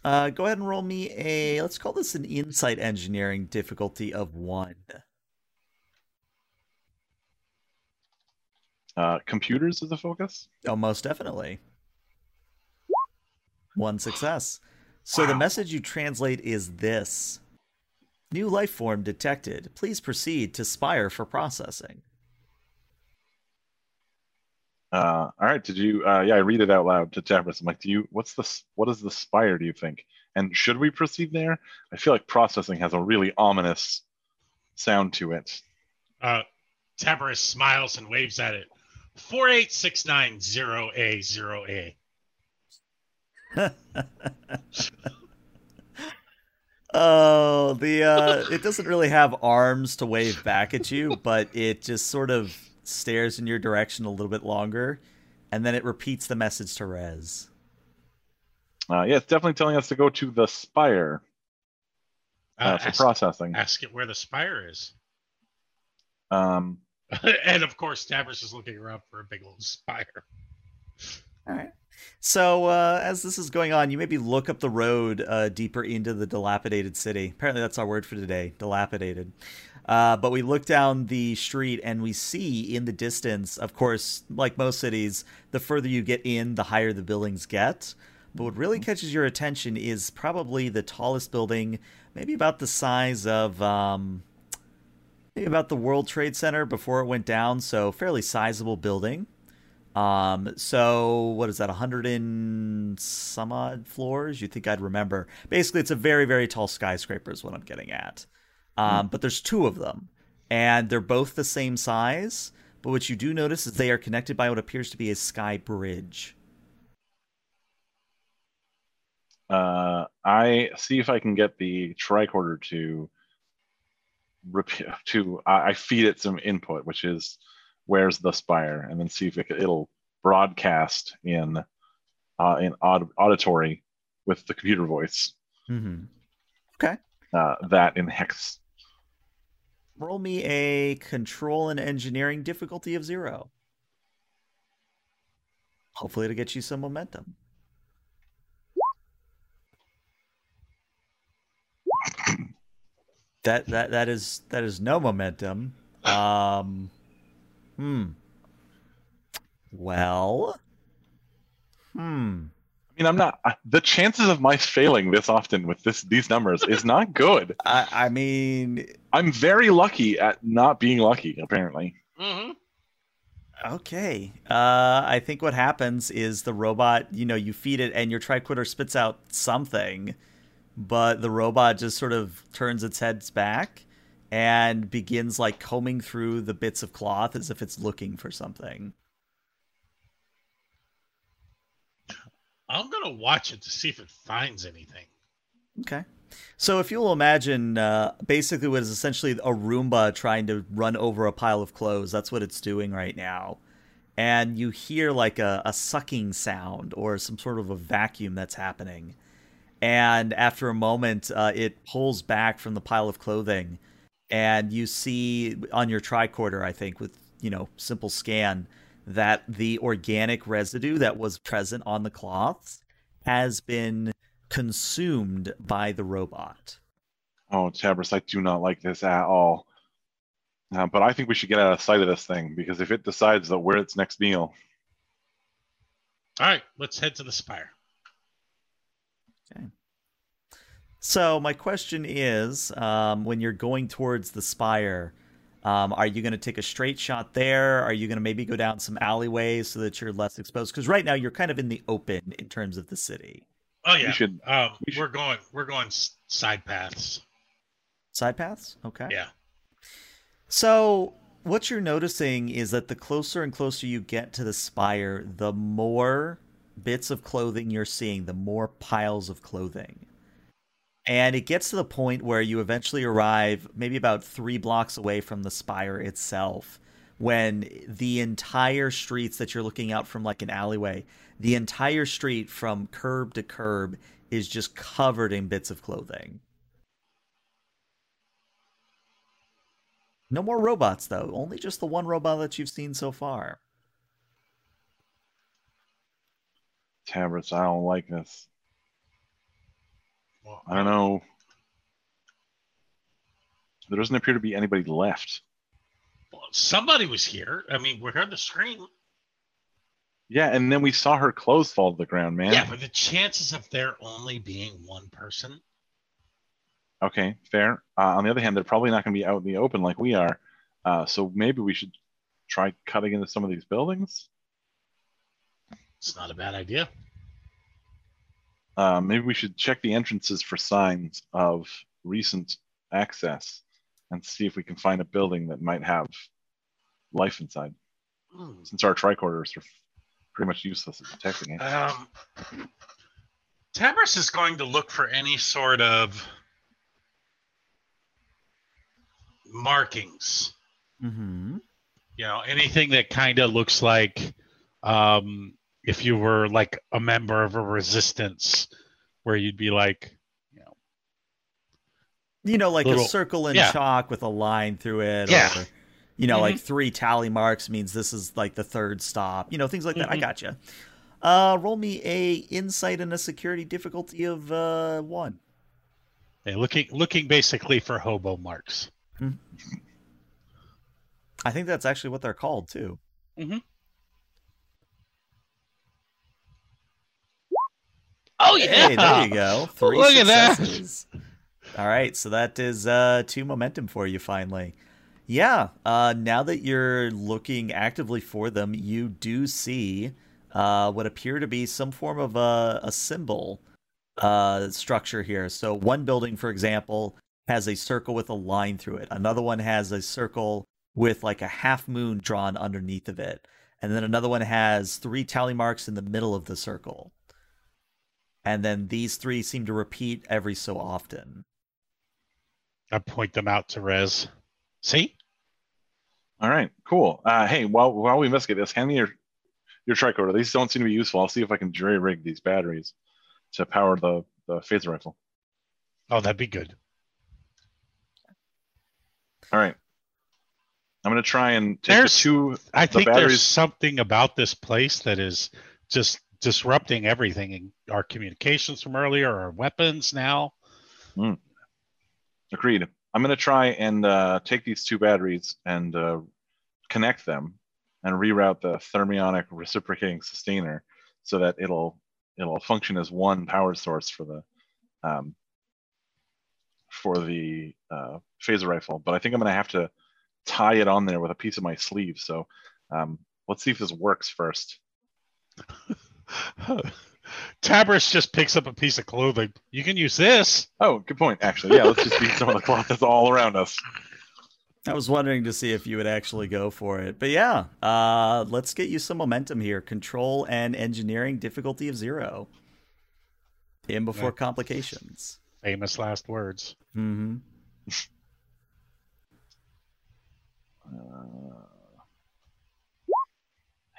Uh, go ahead and roll me a, let's call this an insight engineering difficulty of one. Uh, computers is a focus. Oh, most definitely. One success. So the message you translate is this New life form detected. Please proceed to Spire for processing. Uh, all right. Did you? Uh, yeah, I read it out loud to Tabris. I'm like, do you? What's the? What is the spire? Do you think? And should we proceed there? I feel like processing has a really ominous sound to it. Uh, Tabaris smiles and waves at it. Four eight six nine zero A zero A. *laughs* Oh, the uh it doesn't really have arms to wave back at you, but it just sort of stares in your direction a little bit longer, and then it repeats the message to Rez. Uh, yeah, it's definitely telling us to go to the spire uh, Uh, for ask, processing. ask it where the spire is. Um, *laughs* and of course, Tabaris is looking around for a big old spire. All right. So uh, as this is going on, you maybe look up the road uh, deeper into the dilapidated city. Apparently, that's our word for today, dilapidated. Uh, but we look down the street and we see in the distance, of course, like most cities, the further you get in, the higher the buildings get. But what really catches your attention is probably the tallest building, maybe about the size of um, about the World Trade Center before it went down. So fairly sizable building. Um, so what is that? A hundred and some odd floors? You think I'd remember? Basically, it's a very, very tall skyscraper, is what I'm getting at. Um, but there's two of them, and they're both the same size. But what you do notice is they are connected by what appears to be a sky bridge. uh, I see if I can get the tricorder to *laughs* to. I, feed it some input, which is where's the spire, and then see if it, it'll broadcast in uh, in aud- auditory with the computer voice. Mm-hmm. Uh, that in hex. Roll me a control and engineering difficulty of zero. Hopefully, to get you some momentum. That that that is that is no momentum. Um, hmm. Well. Hmm. I mean, I'm not. The chances of my failing this often with this these numbers is not good. *laughs* I I mean, I'm very lucky at not being lucky. Apparently, Mm-hmm. Okay. Uh, I think what happens is the robot, you know, you feed it and your tricorder spits out something, but the robot just sort of turns its heads back and begins like combing through the bits of cloth as if it's looking for something. I'm gonna watch it to see if it finds anything. Okay. So if you'll imagine, uh, basically what is essentially a Roomba trying to run over a pile of clothes, that's what it's doing right now. And you hear like a, a sucking sound or some sort of a vacuum that's happening. And after a moment, uh, it pulls back from the pile of clothing, and you see on your tricorder, I think, with you know simple scan, that the organic residue that was present on the cloths has been consumed by the robot. oh Tabris, I do not like this at all. Uh, but I think we should get out of sight of this thing because if it decides that we're its next meal, All right, let's head to the spire. So my question is, um, when you're going towards the spire, um, are you going to take a straight shot there? Are you going to maybe go down some alleyways so that you're less exposed? Because right now you're kind of in the open in terms of the city. Oh we yeah, should. um, we should- we're going we're going side paths. Side paths? Okay. Yeah. So what you're noticing is that the closer and closer you get to the spire, the more bits of clothing you're seeing, the more piles of clothing. And it gets to the point where you eventually arrive maybe about three blocks away from the spire itself, when the entire streets that you're looking out from like an alleyway, the entire street from curb to curb is just covered in bits of clothing. No more robots, though. Only just the one robot that you've seen so far. Tabris, I don't like this. Well, I don't know. There doesn't appear to be anybody left. well, somebody was here. I mean, we heard the scream. Yeah, and then we saw her clothes fall to the ground, man. Yeah, but the chances of there only being one person. Okay, fair. Uh, on the other hand, they're probably not going to be out in the open like we are. Uh, so maybe we should try cutting into some of these buildings. It's not a bad idea. Uh, maybe we should check the entrances for signs of recent access and see if we can find a building that might have life inside. Hmm. Since our tricorders are pretty much useless at detecting it. Um, Tabris is going to look for any sort of markings. Mm-hmm. You know, anything that kind of looks like um, if you were like a member of a resistance, where you'd be like, you know, You know, like Little- a circle in yeah. chalk with a line through it. Yeah. Or, you know, Mhm. like three tally marks means this is like the third stop. You know, things like that. I Mhm. gotcha. Uh, roll me a insight and a security difficulty of uh, one. yeah, looking looking basically for hobo marks. I think that's actually what they're called too. Oh Hey, there you go. Three Look at that. All right, so that is uh, two momentum for you finally. Yeah, uh, now that you're looking actively for them, you do see uh, what appear to be some form of a, a symbol uh, structure here. So one building, for example, has a circle with a line through it. Another one has a circle with like a half moon drawn underneath of it. And then another one has three tally marks in the middle of the circle. And then these three seem to repeat every so often. I point them out to Rez. See? All right, cool. Uh, hey, while while we investigate this, hand me your your tricorder. These don't seem to be useful. I'll see if I can jury rig these batteries to power the the phaser rifle. Oh, that'd be good. All right, I'm gonna try and take There's- the two. I The think batteries- there's something about this place that is just disrupting everything in our communications from earlier, our weapons now. Agreed. I'm gonna try and uh, take these two batteries and uh, connect them and reroute the thermionic reciprocating sustainer so that it'll it'll function as one power source for the um, for the uh, phaser rifle. But I think I'm gonna have to tie it on there with a piece of my sleeve. So um, let's see if this works first. *laughs* *laughs* Tabris just picks up a piece of clothing. You can use this. Oh, good point. Actually, yeah. Let's just use some of the cloth that's all around us. I was wondering to see if you would actually go for it. But yeah, uh, let's get you some momentum here. Control and engineering difficulty of zero. In before Yeah. complications. Famous last words. hmm *laughs* Uh,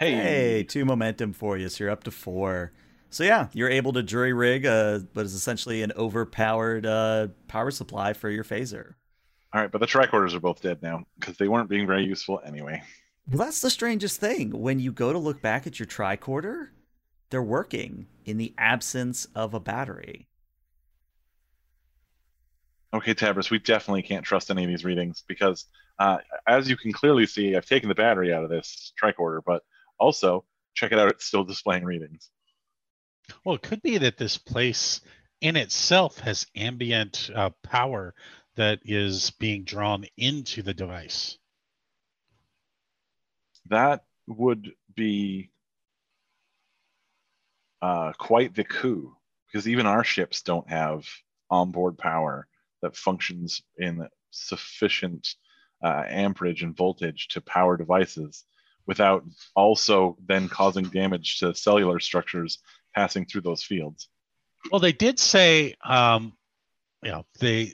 hey, Hey, two momentum for you, so you're up to four. So yeah, you're able to jury rig uh, what is essentially an overpowered uh, power supply for your phaser. All right, but the tricorders are both dead now because they weren't being very useful anyway. Well, that's the strangest thing. When you go to look back at your tricorder, they're working in the absence of a battery. Okay, Tabris, we definitely can't trust any of these readings because, uh, as you can clearly see, I've taken the battery out of this tricorder, but also check it out; it's still displaying readings. Well, it could be that this place in itself has ambient uh, power that is being drawn into the device. That would be uh, quite the coup because even our ships don't have onboard power that functions in sufficient uh, amperage and voltage to power devices without also then causing damage to cellular structures passing through those fields. Well, they did say, um, you know, they.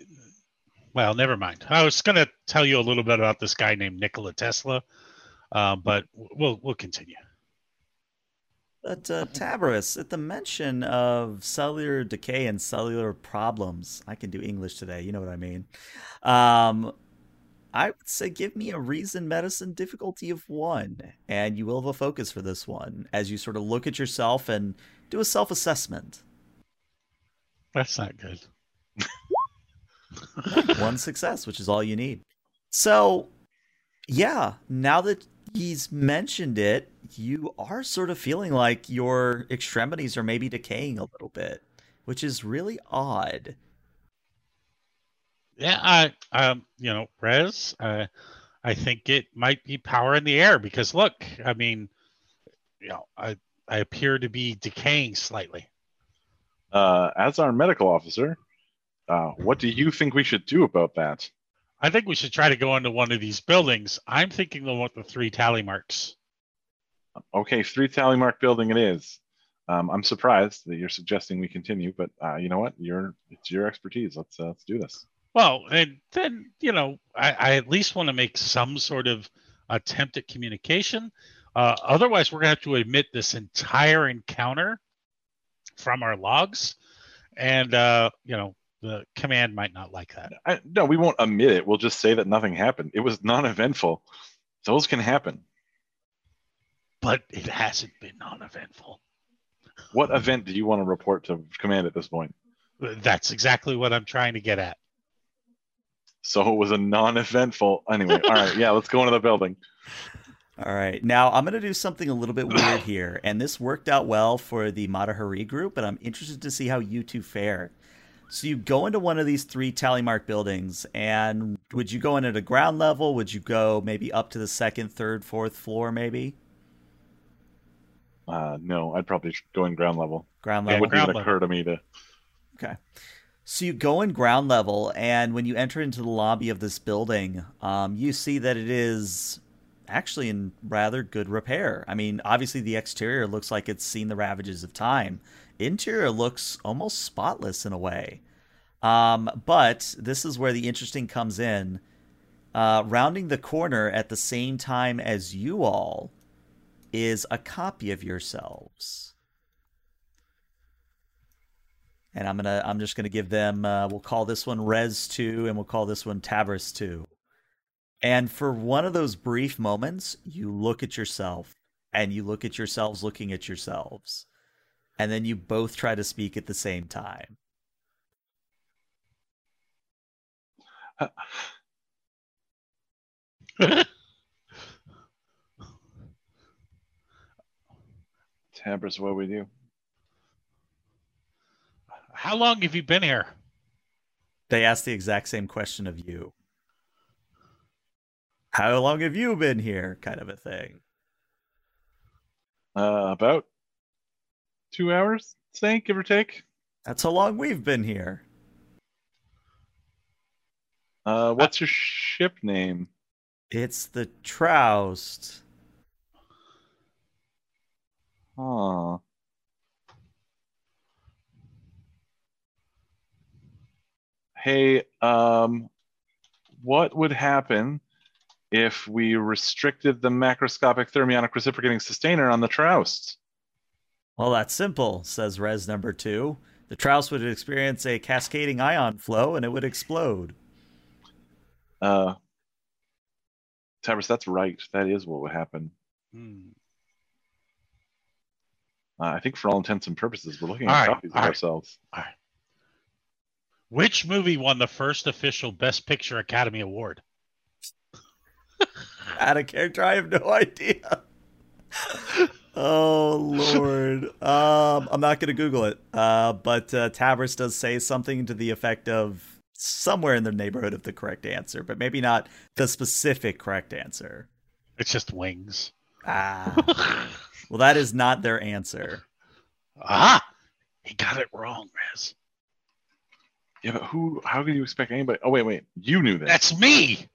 Well, never mind. I was going to tell you a little bit about this guy named Nikola Tesla, uh, but we'll we'll continue. But uh, Tabris, at the mention of cellular decay and cellular problems, I can do English today. You know what I mean. Um, I would say give me a reason medicine difficulty of one, and you will have a focus for this one as you sort of look at yourself and do a self assessment. That's not good. one *laughs* success, which is all you need. So, yeah, now that he's mentioned it, you are sort of feeling like your extremities are maybe decaying a little bit, which is really odd. Yeah, I, um, you know, Rez, uh, I think it might be power in the air because look, I mean, you know, I, I appear to be decaying slightly. Uh, as our medical officer, uh, what do you think we should do about that? I think we should try to go into one of these buildings. I'm thinking the one with the three tally marks. Okay, three tally mark building it is. Um, I'm surprised that you're suggesting we continue, but uh, you know what? You're it's your expertise. Let's uh, let's do this. Well, and then you know, I, I at least want to make some sort of attempt at communication. Uh, otherwise, we're gonna have to admit this entire encounter from our logs, and uh, you know, the command might not like that. I, no, we won't admit it. We'll just say that nothing happened. It was non-eventful. Those can happen. But it hasn't been non-eventful. What event do you want to report to command at this point? That's exactly what I'm trying to get at. So it was a non-eventful. Anyway, all right, yeah, let's go into the building. All right. Now I'm going to do something a little bit weird here, and this worked out well for the Matahari group, but I'm interested to see how you two fare. So you go into one of these three tally mark buildings, and would you go in at a ground level? Would you go maybe up to the second, third, fourth floor, maybe? Uh, no, I'd probably go in ground level. Ground level. It wouldn't even level. occur to me to. Okay. So you go in ground level, and when you enter into the lobby of this building, um, you see that it is actually in rather good repair. I mean, obviously the exterior looks like it's seen the ravages of time. Interior looks almost spotless in a way. Um, but this is where the interesting comes in. Uh, rounding the corner at the same time as you all is a copy of yourselves and I'm gonna I'm just gonna give them uh, we'll call this one Rez two and we'll call this one Tabris two. And for one of those brief moments, you look at yourself and you look at yourselves looking at yourselves, and then you both try to speak at the same time. *laughs* Tabris, what we do? How long have you been here? They ask the exact same question of you. How long have you been here? Kind of a thing. Uh, about two hours, say, give or take. That's how long we've been here. Uh, what's your ship name? It's the Troust. Huh. Hey, um, what would happen if we restricted the macroscopic thermionic reciprocating sustainer on the Troust? Well, that's simple, says Rez number two. The Troust would experience a cascading ion flow and it would explode. Uh, Tabris, that's right. That is what would happen. Hmm. Uh, I think for all intents and purposes, we're looking All at right, copies of ourselves. all right. Which movie won the first official Best Picture Academy Award? *laughs* Out of character, I have no idea. *laughs* oh Lord, um, I'm not gonna Google it. Uh, but uh, Tabris does say something to the effect of somewhere in the neighborhood of the correct answer, but maybe not the specific correct answer. It's just Wings. Ah, well, that is not their answer. ah, he got it wrong, Rez. Yeah, but who? How could you expect anybody? Oh wait, wait. You knew that. That's me.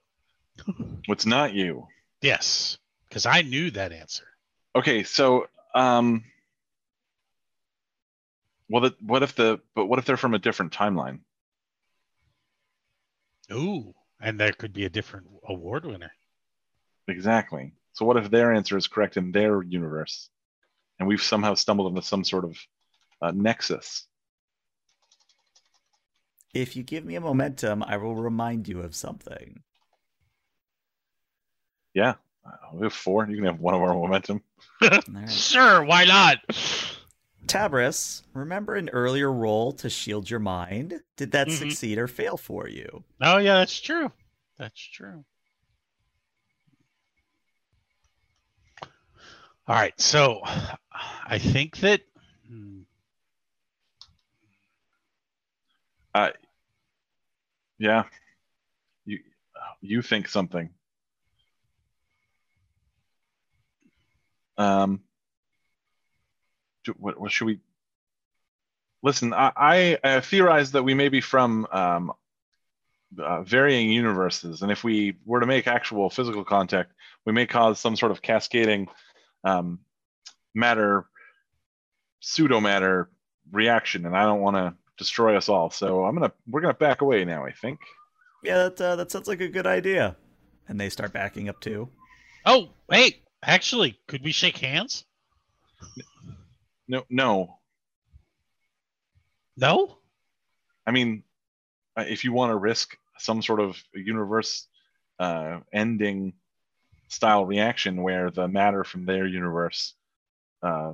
*laughs* What's not you? Yes, because I knew that answer. Okay, so um, well, the, what if the? But what if they're from a different timeline? Ooh, and there could be a different award winner. Exactly. So what if their answer is correct in their universe, and we've somehow stumbled into some sort of uh, nexus? If you give me a momentum, I will remind you of something. Yeah, uh, we have four. You can have one of our momentum. *laughs* All right. Sure, why not? Tabris, remember an earlier roll to shield your mind? Did that Mhm. succeed or fail for you? Oh yeah, that's true. That's true. All right, so I think that hmm, Yeah, you you think something. Um, what, what should we? Listen, I, I uh, theorize that we may be from um, uh, varying universes, and if we were to make actual physical contact, we may cause some sort of cascading um, matter, pseudo matter reaction, and I don't want to destroy us all. So I'm gonna we're gonna back away now. I think. Yeah, that, uh, that sounds like a good idea. And they start backing up too. Oh, hey, actually, could we shake hands? No, no. No? I mean, uh, if you want to risk some sort of universe uh, ending style reaction where the matter from their universe, uh,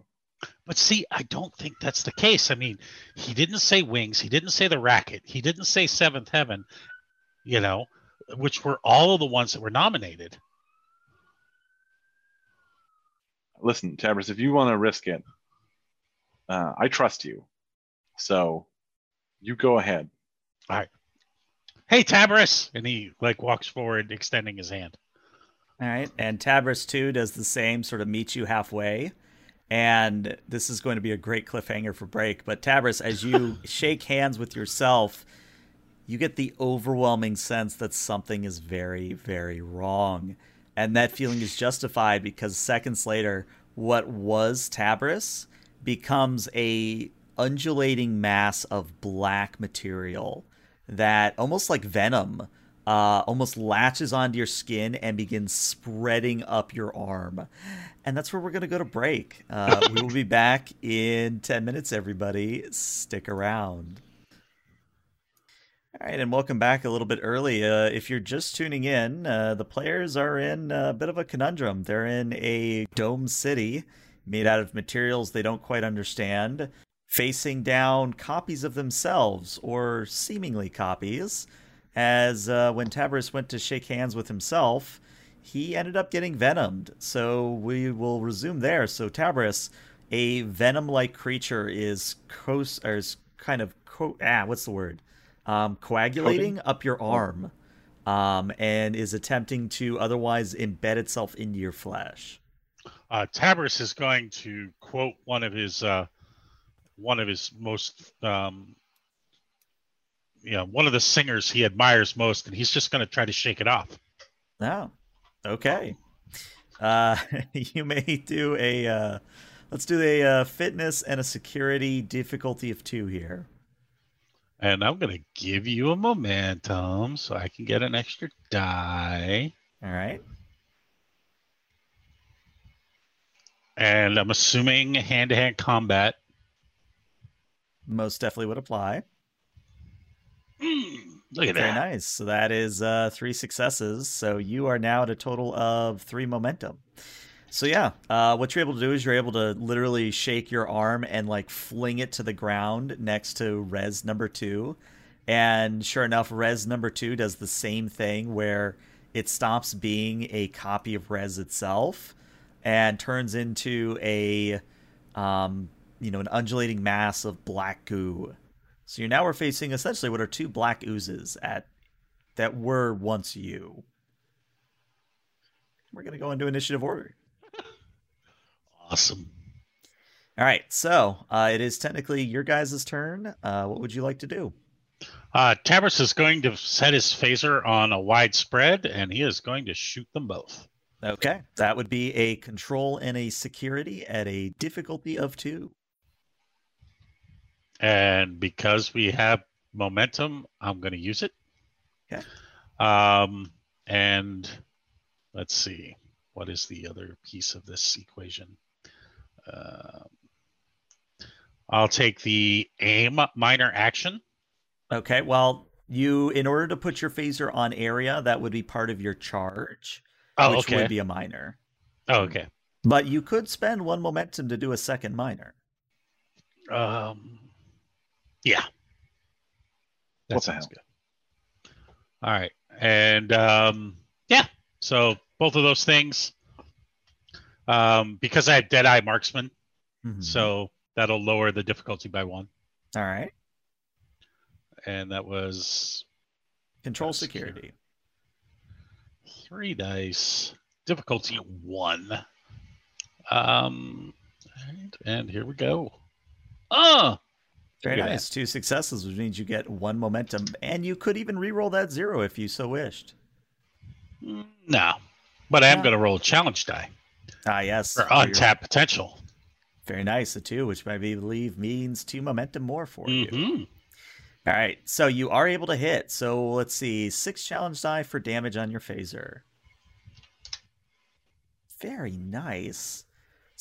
But see, I don't think that's the case. I mean, he didn't say wings, he didn't say the racket, he didn't say seventh heaven, you know, which were all of the ones that were nominated. listen, Tabris, if you want to risk it, uh, I trust you. So you go ahead. All right. Hey, Tabris! And he like walks forward, extending his hand. All right. And Tabris two does the same, sort of meets you halfway. And this is going to be a great cliffhanger for break. But Tabris, as you *laughs* shake hands with yourself, you get the overwhelming sense that something is very, very wrong. And that feeling is justified because seconds later, what was Tabris becomes a undulating mass of black material that almost like venom uh, almost latches onto your skin and begins spreading up your arm. And that's where we're going to go to break. Uh, we will be back in 10 minutes, everybody. Stick around. All right, and welcome back a little bit early. Uh, if you're just tuning in, uh, the players are in a bit of a conundrum. They're in a dome city made out of materials they don't quite understand, facing down copies of themselves, or seemingly copies. As uh, when Tabris went to shake hands with himself, he ended up getting venomed. So we will resume there. So Tabris, a venom-like creature, is co- is kind of co- ah, what's the word? Um, coagulating up your arm, um, and is attempting to otherwise embed itself into your flesh. Uh, Tabris is going to quote one of his uh, one of his most um, you know one of the singers he admires most, and he's just going to try to shake it off. Oh, okay. Uh, *laughs* you may do a. Uh, let's do a uh, fitness and a security difficulty of two here. And I'm going to give you a momentum so I can get an extra die. All right. And I'm assuming hand to hand combat. Most definitely would apply. Mm, look at Very that. nice. So that is uh, three successes. So you are now at a total of three momentum. So yeah, uh, what you're able to do is you're able to literally shake your arm and like fling it to the ground next to Rez number two, and sure enough, Rez number two does the same thing where it stops being a copy of Rez itself and turns into a, um, you know, an undulating mass of black goo. So you now are facing essentially what are two black oozes at that were once you. We're gonna go into initiative order. Awesome. All right, so uh, it is technically your guys' turn. Uh, what would you like to do? Uh, Tabris is going to set his phaser on a wide spread, and he is going to shoot them both. Okay, that would be a control and a security at a difficulty of two. And because we have momentum, I'm going to use it. Okay. Um, and let's see, what is the other piece of this equation? Uh, I'll take the aim minor action. Okay, well, you in order to put your phaser on area, that would be part of your charge, Oh, which okay. would be a minor. oh, okay. But you could spend one momentum to do a second minor. Um, yeah. That What sounds good. All right. And um, yeah, so both of those things. Um, because I have Deadeye Marksman, Mhm. so that'll lower the difficulty by one. all right, And that was control That's security. three dice, difficulty one. Um, and, and here we go. Oh, Very at nice. Two successes, which means you get one momentum, and you could even re-roll that zero if you so wished. mm, no. But I am Yeah. going to roll a challenge die Ah, yes. for untapped potential. Very nice. A two, which I believe means two momentum more for you. hmm All right, so you are able to hit. So let's see, six challenge die for damage on your phaser. Very nice.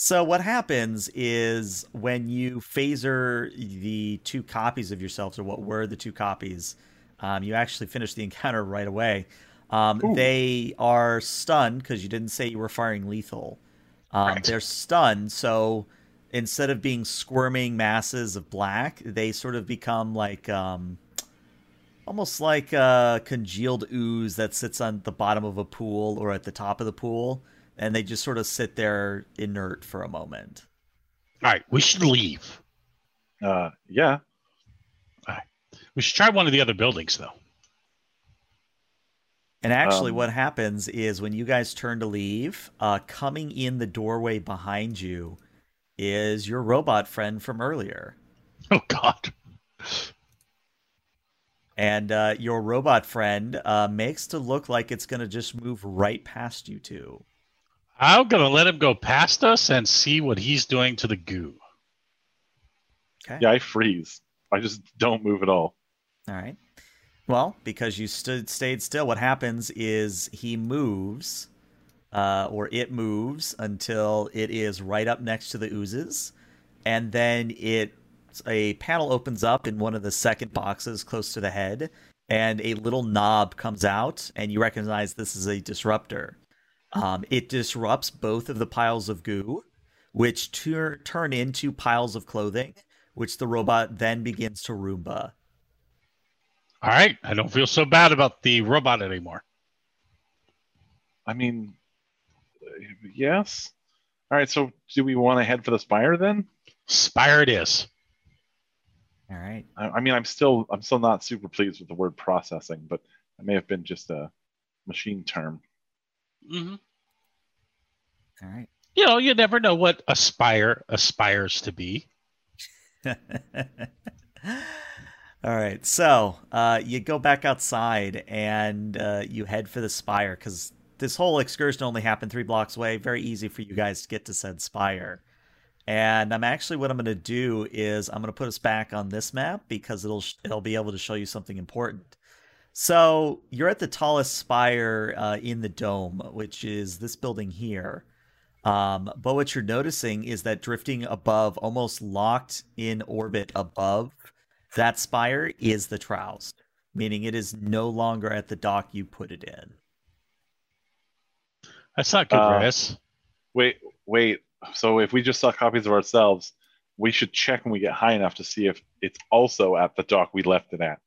So what happens is when you phaser the two copies of yourselves, or what were the two copies, um, you actually finish the encounter right away. Um, they are stunned because you didn't say you were firing lethal. Um, Right. They're stunned, so instead of being squirming masses of black, they sort of become like um, almost like a congealed ooze that sits on the bottom of a pool or at the top of the pool, and they just sort of sit there inert for a moment. All right, we should leave. Uh, yeah. We should try one of the other buildings, though. And actually, Um, what happens is when you guys turn to leave, uh, coming in the doorway behind you is your robot friend from earlier. *laughs* Oh God. And uh, your robot friend uh, makes to look like it's going to just move right past you two. I'm gonna let him go past us and see what he's doing to the goo. Okay. Yeah, I freeze. I just don't move at all. All right. Well, because you stood stayed still, what happens is he moves, uh, or it moves until it is right up next to the oozes, and then it a panel opens up in one of the second boxes close to the head, and a little knob comes out, and you recognize this is a disruptor. Um, it disrupts both of the piles of goo, which tur- turn into piles of clothing, which the robot then begins to Roomba. All right, I don't feel so bad about the robot anymore. I mean, yes. All right. So, do we want to head for the spire then? Spire it is. All right. I, I mean, I'm still, I'm still not super pleased with the word processing, but it may have been just a machine term. Hmm All right. You know, you never know what aspire aspires to be. *laughs* All right. So uh, you go back outside and uh, you head for the spire because this whole excursion only happened three blocks away. Very easy for you guys to get to said spire. And I'm actually what I'm going to do is I'm going to put us back on this map because it'll it'll be able to show you something important. So you're at the tallest spire uh, in the dome, which is this building here. Um, but what you're noticing is that drifting above, almost locked in orbit above that spire, is the Troust, meaning it is no longer at the dock you put it in. That's not good, Uh, Rez. Wait, wait. So, if we just saw copies of ourselves, we should check when we get high enough to see if it's also at the dock we left it at.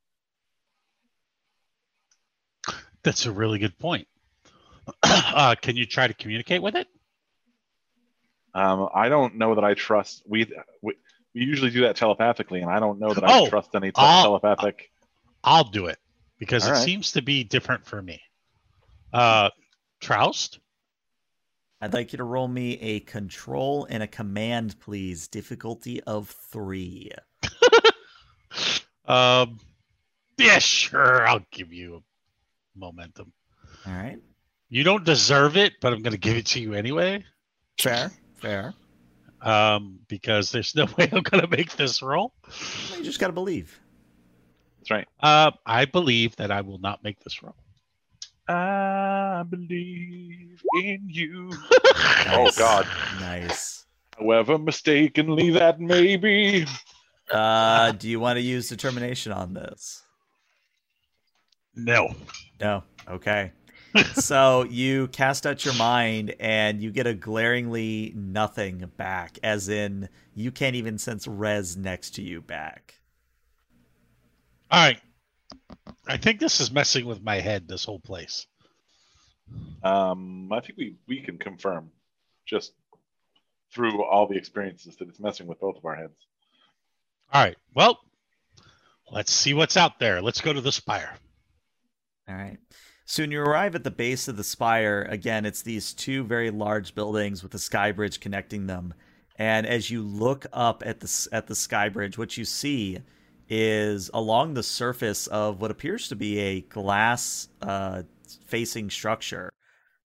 That's a really good point. *clears throat* uh, can you try to communicate with it? Um, I don't know that I trust. We, we we usually do that telepathically, and I don't know that Oh, I trust any te- I'll- telepathic. I'll do it because All it right. seems to be different for me. Uh, Troust? I'd like you to roll me a control and a command, please. Difficulty of three. *laughs* Um, Yeah, sure. I'll give you momentum. All right. You don't deserve it, but I'm going to give it to you anyway. Fair. Fair. Um, because there's no *laughs* way I'm going to make this roll. You just got to believe. That's right. Uh, I believe that I will not make this roll. I believe in you. *laughs* Nice. Oh, God. Nice. However mistakenly that may be. Uh, do you want to use determination on this? No. No. Okay. so you cast out your mind and you get a glaringly nothing back, as in you can't even sense Rez next to you back. All right. I think this is messing with my head, this whole place. Um, I think we, we can confirm just through all the experiences that it's messing with both of our heads. All right. Well, let's see what's out there. Let's go to the spire. All right. Soon you arrive at the base of the spire. Again, it's these two very large buildings with a sky bridge connecting them. And as you look up at the at the sky bridge, what you see is along the surface of what appears to be a glass uh, facing structure.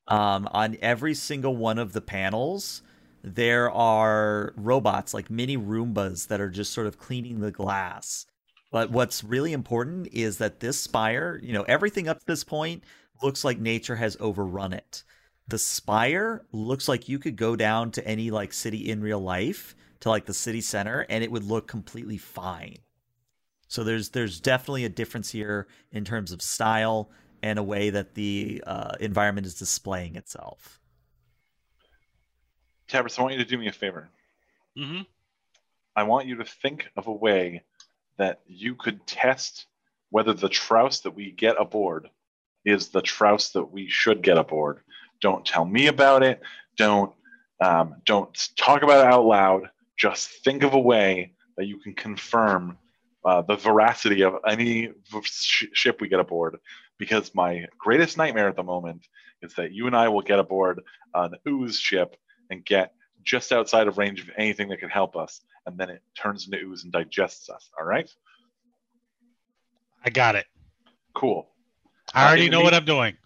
Um, on every single one of the panels, there are robots like mini Roombas that are just sort of cleaning the glass. But what's really important is that this spire, you know, everything up to this point looks like nature has overrun it. The spire looks like you could go down to any like city in real life to like the city center and it would look completely fine. So there's there's definitely a difference here in terms of style and a way that the uh, environment is displaying itself. Tabris, I want you to do me a favor. Mm-hmm. I want you to think of a way that you could test whether the Troust that we get aboard is the Troust that we should get aboard. Don't tell me about it. Don't um, don't talk about it out loud. Just think of a way that you can confirm uh, the veracity of any sh- ship we get aboard. Because my greatest nightmare at the moment is that you and I will get aboard an ooze ship and get just outside of range of anything that could help us, and then it turns into ooze and digests us. All right? I got it. Cool. I Uh, already the know what I'm doing.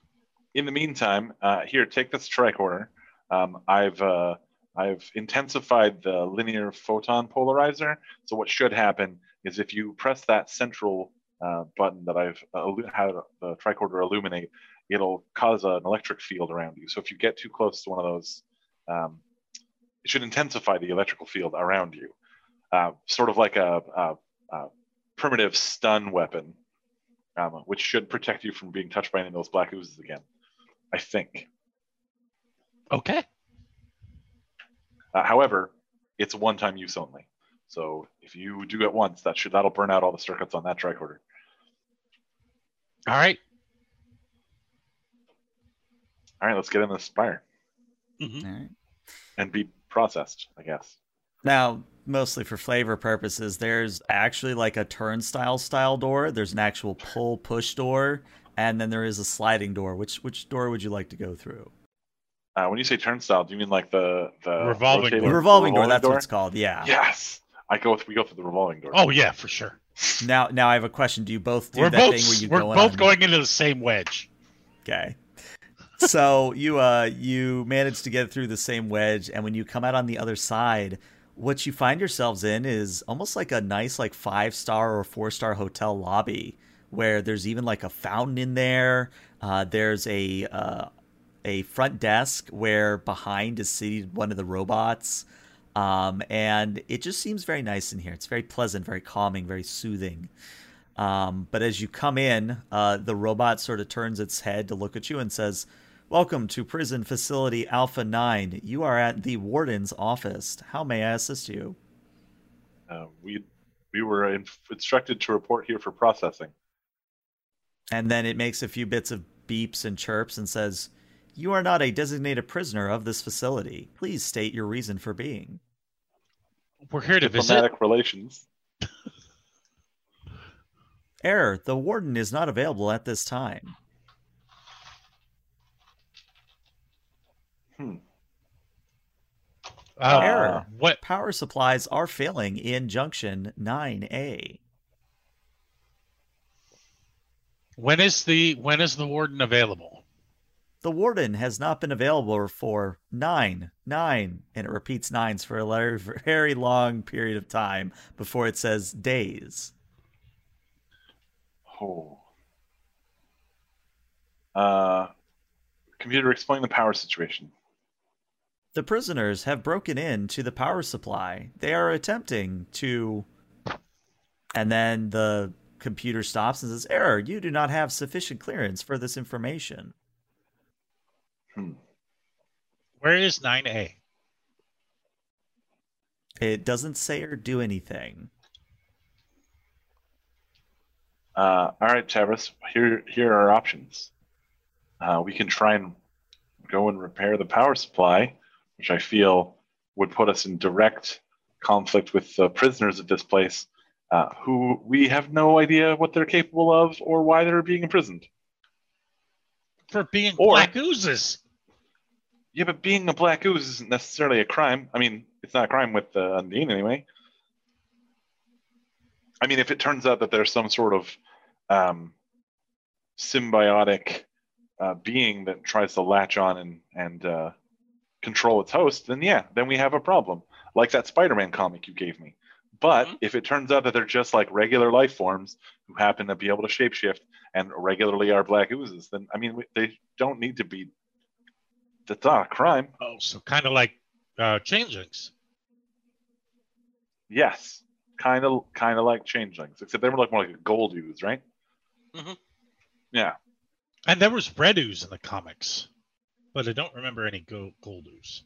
In the meantime, uh, here, take this tricorder. Um, I've uh, I've intensified the linear photon polarizer. So what should happen is if you press that central uh, button that I've uh, had the tricorder illuminate, it'll cause an electric field around you. So if you get too close to one of those, um, it should intensify the electrical field around you, uh, sort of like a, a, a primitive stun weapon, um, which should protect you from being touched by any of those black oozes again. I think. Okay. Uh, however, it's one-time use only. So if you do it once, that should that'll burn out all the circuits on that tricorder. All right. All right, let's get in the spire Mhm. All right. and be processed, I guess. Now, mostly for flavor purposes, there's actually like a turnstile style door. There's an actual pull push door, and then there is a sliding door. Which which door would you like to go through? Uh, when you say turnstile, do you mean like the the Revolving rotating- The door. revolving door. That's what it's called. Yeah. Yes, I go. With, we go through the revolving door. Oh yeah, for sure. Now, now I have a question. Do you both do we're that both thing where you we're go both on- going into the same wedge. Okay. So you uh you manage to get through the same wedge, and when you come out on the other side, what you find yourselves in is almost like a nice like five star or four star hotel lobby where there's even like a fountain in there. Uh, there's a uh, a front desk where behind is seated one of the robots. Um, and it just seems very nice in here. It's very pleasant, very calming, very soothing. Um, but as you come in, uh, the robot sort of turns its head to look at you and says, Welcome to Prison Facility Alpha 9. You are at the warden's office. How may I assist you? Uh, we we were in, instructed to report here for processing. And then it makes a few bits of beeps and chirps and says, You are not a designated prisoner of this facility. Please state your reason for being. We're here to visit. Diplomatic relations. Error, the warden is not available at this time. Hmm. Uh, Error. What? Power supplies are failing in junction 9A. When is the when is the warden available? The warden has not been available for nine, nine, and it repeats nines for a very, very long period of time before it says days. Oh. Uh, computer, explain the power situation. The prisoners have broken into the power supply. They are attempting to. And then the computer stops and says, Error, you do not have sufficient clearance for this information. Hmm. Where is 9A? It doesn't say or do anything. Uh, all right, Tabris, here, here are options. Uh, we can try and go and repair the power supply, which I feel would put us in direct conflict with the prisoners of this place, uh, who we have no idea what they're capable of or why they're being imprisoned. For being Or- black oozes. Yeah, but being a black ooze isn't necessarily a crime. I mean, it's not a crime with uh, Undine anyway. I mean, if it turns out that there's some sort of um, symbiotic uh, being that tries to latch on and and uh, control its host, then yeah, then we have a problem, like that Spider-Man comic you gave me. But Mhm. if it turns out that they're just like regular life forms who happen to be able to shapeshift and regularly are black oozes, then I mean, they don't need to be. That's not a crime. Oh, so kind of like uh, changelings. Yes, kind of, kind of like changelings, except they were like more like a gold ooze, right? Mhm. Yeah. And there was red ooze in the comics, but I don't remember any gold, gold ooze.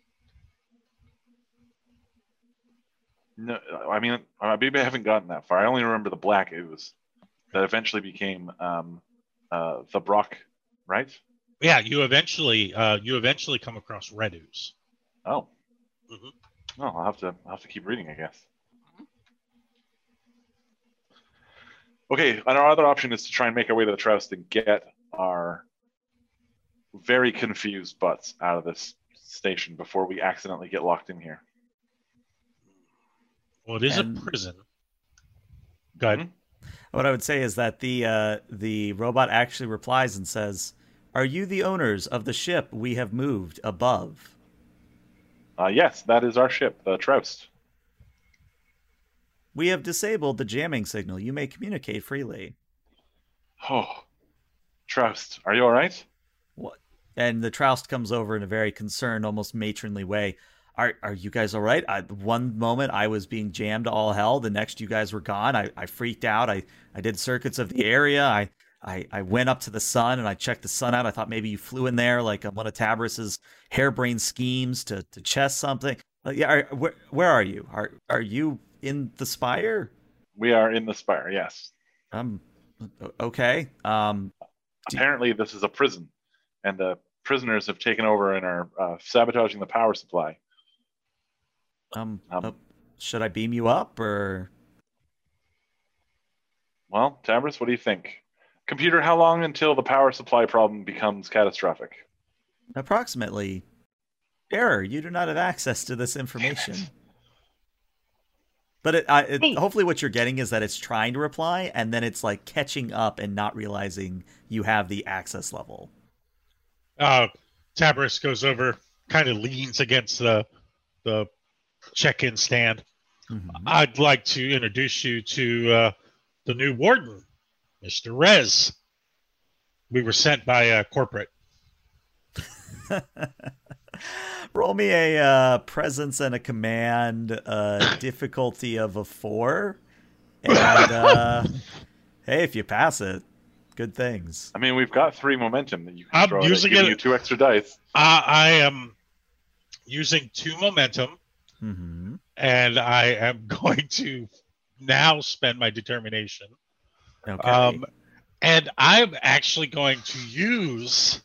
No, I mean, maybe I haven't gotten that far. I only remember the black ooze that eventually became um, uh, the Brock, right? Yeah, you eventually uh, you eventually come across red ooze. Oh. Mhm. No, I'll have to. I'll have to keep reading, I guess. Okay, and our other option is to try and make our way to the Troust and get our very confused butts out of this station before we accidentally get locked in here. Well, it is And- a prison. Go ahead. What I would say is that the uh, the robot actually replies and says, "Are you the owners of the ship we have moved above?" Uh, yes, that is our ship, the Troust. We have disabled the jamming signal. You may communicate freely. Oh, Troust, are you all right? And the Troust comes over in a very concerned, almost matronly way. Are are you guys all right? I, one moment I was being jammed to all hell. The next you guys were gone. I, I freaked out. I, I did circuits of the area. I, I I went up to the sun and I checked the sun out. I thought maybe you flew in there like one of Tabris's harebrained schemes to, to chest something. Like, yeah, are, where where are you? Are are you in the spire? We are in the spire. Yes. Um, okay. Um, Apparently, this is a prison, and the prisoners have taken over and are uh, sabotaging the power supply. um, Um, uh, should I beam you up or? Well, Tabris, what do you think? Computer, how long until the power supply problem becomes catastrophic? Approximately. Error. You do not have access to this information. But it, I, it, Hey. hopefully, what you're getting is that it's trying to reply, and then it's like catching up and not realizing you have the access level. Uh, Tabris goes over, kind of leans against the the check-in stand. Mhm. I'd like to introduce you to uh, the new warden, Mr. Rez. We were sent by uh, corporate. *laughs* Roll me a uh, presence and a command uh, *laughs* difficulty of a four, and uh, *laughs* hey, if you pass it, good things. I mean, we've got three momentum that you can I'm throw. using it- you two extra dice. I, I am using two momentum, hmm and I am *laughs* going to now spend my determination. Okay. Um, and I'm actually going to use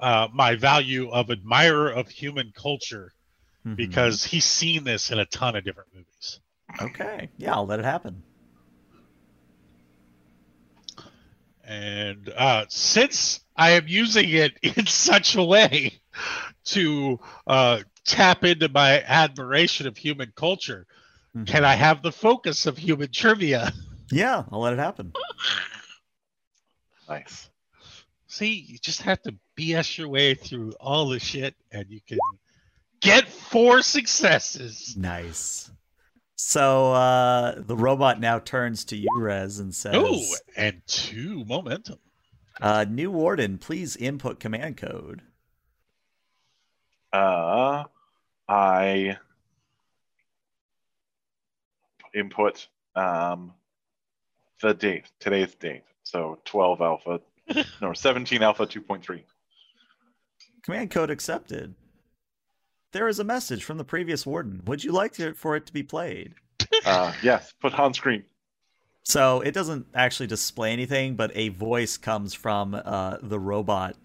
uh, my value of admirer of human culture Mhm. because he's seen this in a ton of different movies. okay, yeah, I'll let it happen. And uh, since I am using it *laughs* in such a way to uh, tap into my admiration of human culture, Mhm. can I have the focus of human trivia? *laughs* Yeah, I'll let it happen. Nice. See, you just have to BS your way through all the shit, and you can get four successes. Nice. So uh, the robot now turns to you, Rez, and says, Oh, and two momentum. uh, "New warden, please input command code." Uh, I input um, the date, today's date. So 12 alpha, no, 17 alpha 2.3. Command code accepted. There is a message from the previous warden. Would you like to, for it to be played? *laughs* Uh, yes, put on screen. So it doesn't actually display anything, but a voice comes from uh, the robot.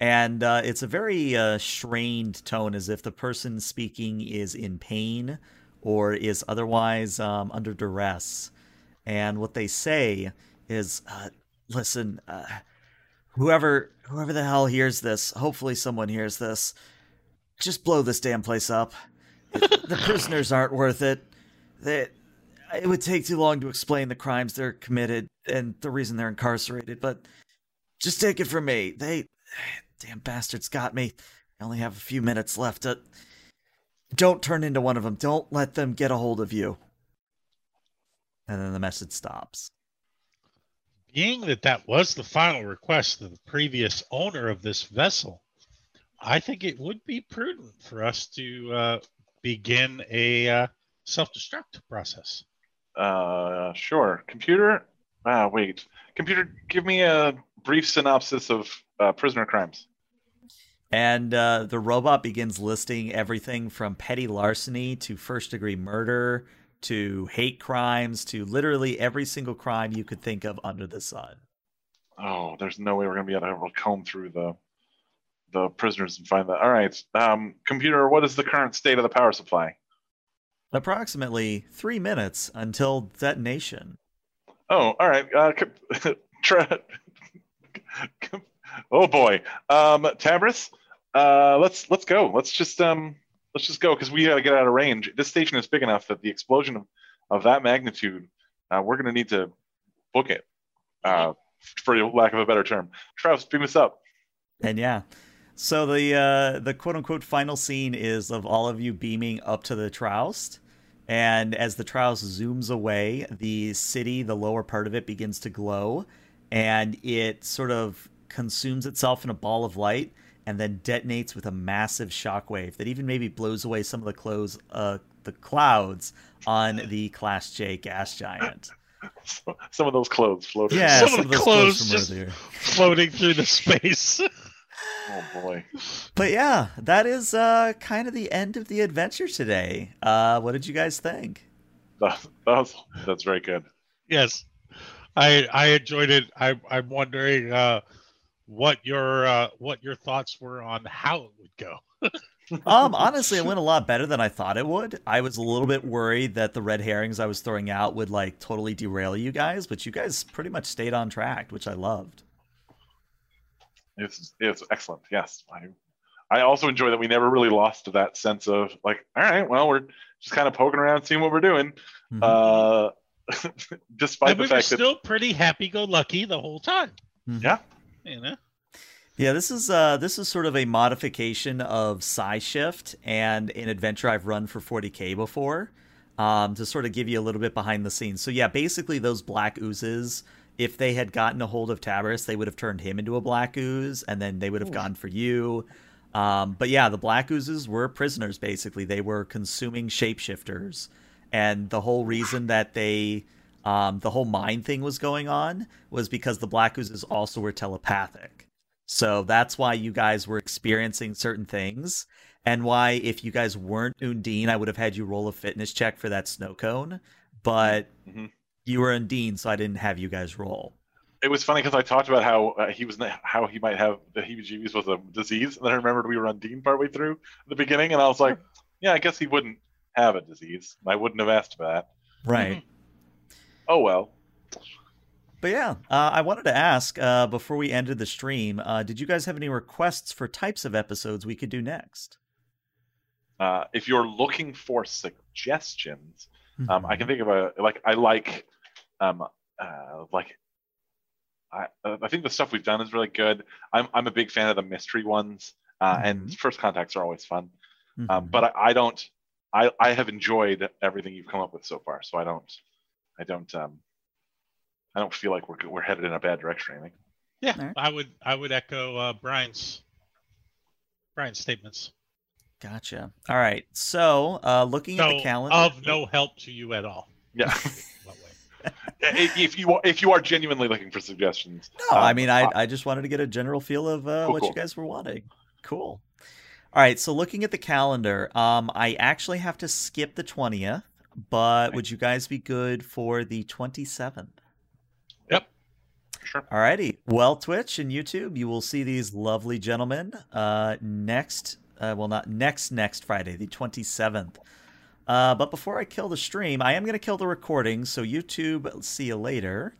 And uh, it's a very uh, strained tone, as if the person speaking is in pain or is otherwise um, under duress. And what they say is, uh, "Listen, uh, whoever whoever the hell hears this, hopefully someone hears this. Just blow this damn place up. the prisoners aren't worth it. They, it would take too long to explain the crimes they're committed and the reason they're incarcerated, but just take it from me. They, damn bastards got me. I only have a few minutes left. To, don't turn into one of them. Don't let them get a hold of you. And then the message stops. Being that that was the final request of the previous owner of this vessel, I think it would be prudent for us to uh, begin a uh, self-destruct process. Uh, sure. Computer, ah, wait. Computer, give me a brief synopsis of uh, prisoner crimes. And uh, the robot begins listing everything from petty larceny to first degree murder to hate crimes to literally every single crime you could think of under the sun. Oh, there's no way we're gonna be able to comb through the the prisoners and find that. All right, um, computer, what is the current state of the power supply? Approximately three minutes until detonation. Oh, all right. Uh, *laughs* tra- oh boy, um, Tabris, uh, let's let's go. Let's just um, let's just go because we got to get out of range. This station is big enough that the explosion of, of that magnitude, uh, we're gonna need to book it, uh, for lack of a better term. Travis, beam us up. And yeah. So the uh, the quote unquote final scene is of all of you beaming up to the Troust. And as the Troust zooms away, the city, the lower part of it, begins to glow, and it sort of consumes itself in a ball of light, and then detonates with a massive shockwave that even maybe blows away some of the clothes, uh, the clouds on the Class J gas giant. *laughs* Some of those clothes floating. Yeah, Some some, of the those clothes just- earlier. *laughs* Floating through the space. *laughs* Oh boy. But yeah, that is uh, kind of the end of the adventure today. Uh, what did you guys think? That, that was, that's very good. yes, I I enjoyed it. I, I'm wondering uh, what your uh, what your thoughts were on how it would go. *laughs* Um, honestly, it went a lot better than I thought it would. I was a little bit worried that the red herrings I was throwing out would like totally derail you guys, but you guys pretty much stayed on track, which I loved. It's it's excellent. Yes, I I also enjoy that we never really lost that sense of like, all right, well, we're just kind of poking around, seeing what we're doing. Mhm. Uh, *laughs* despite and the we were fact that still pretty happy-go-lucky the whole time. Mhm. Yeah. You know. Yeah, this is uh this is sort of a modification of Psy Shift and an adventure I've run for 40k before. Um, to sort of give you a little bit behind the scenes. So yeah, basically those black oozes, if they had gotten a hold of Tabris, they would have turned him into a black ooze, and then they would have Ooh. gone for you. Um, but yeah, the black oozes were prisoners basically. They were consuming shapeshifters, and the whole reason that they um, the whole mind thing was going on was because the black oozes also were telepathic. So that's why you guys were experiencing certain things, and why if you guys weren't Undine, I would have had you roll a fitness check for that snow cone. But Mhm. You were Undine, so I didn't have you guys roll. it was funny because I talked about how uh, he was how he might have the heebie-jeebies was a disease, and then I remembered we were Undine partway through the beginning, and I was like, yeah, I guess he wouldn't have a disease. I wouldn't have asked for that. Right. Oh well. But yeah, uh, I wanted to ask uh, before we ended the stream, uh, did you guys have any requests for types of episodes we could do next? Uh, if you're looking for suggestions, um, Mm-hmm. I can think of a like I like um, uh, like I, I think the stuff we've done is really good. I'm I'm a big fan of the mystery ones, uh, mm-hmm. and first contacts are always fun. Mm-hmm. Um, but I, I, don't. I I have enjoyed everything you've come up with so far, so I don't. I don't. Um, I don't feel like we're we're headed in a bad direction or anything. Yeah, right. I would I would echo uh, Brian's Brian's statements. Gotcha. All right. So, uh, looking so, at the calendar, of no help to you at all. Yeah. *laughs* if you if you are genuinely looking for suggestions. No, um, I mean I I just wanted to get a general feel of uh, cool, what cool. you guys were wanting. Cool. All right, so looking at the calendar, um, I actually have to skip the twentieth, but okay. would you guys be good for the twenty seventh? Yep. Sure. All righty. Well, Twitch and YouTube, you will see these lovely gentlemen uh, next. Uh, well, not next next Friday, the twenty seventh. Uh, but before I kill the stream, I am going to kill the recording. So YouTube, see you later.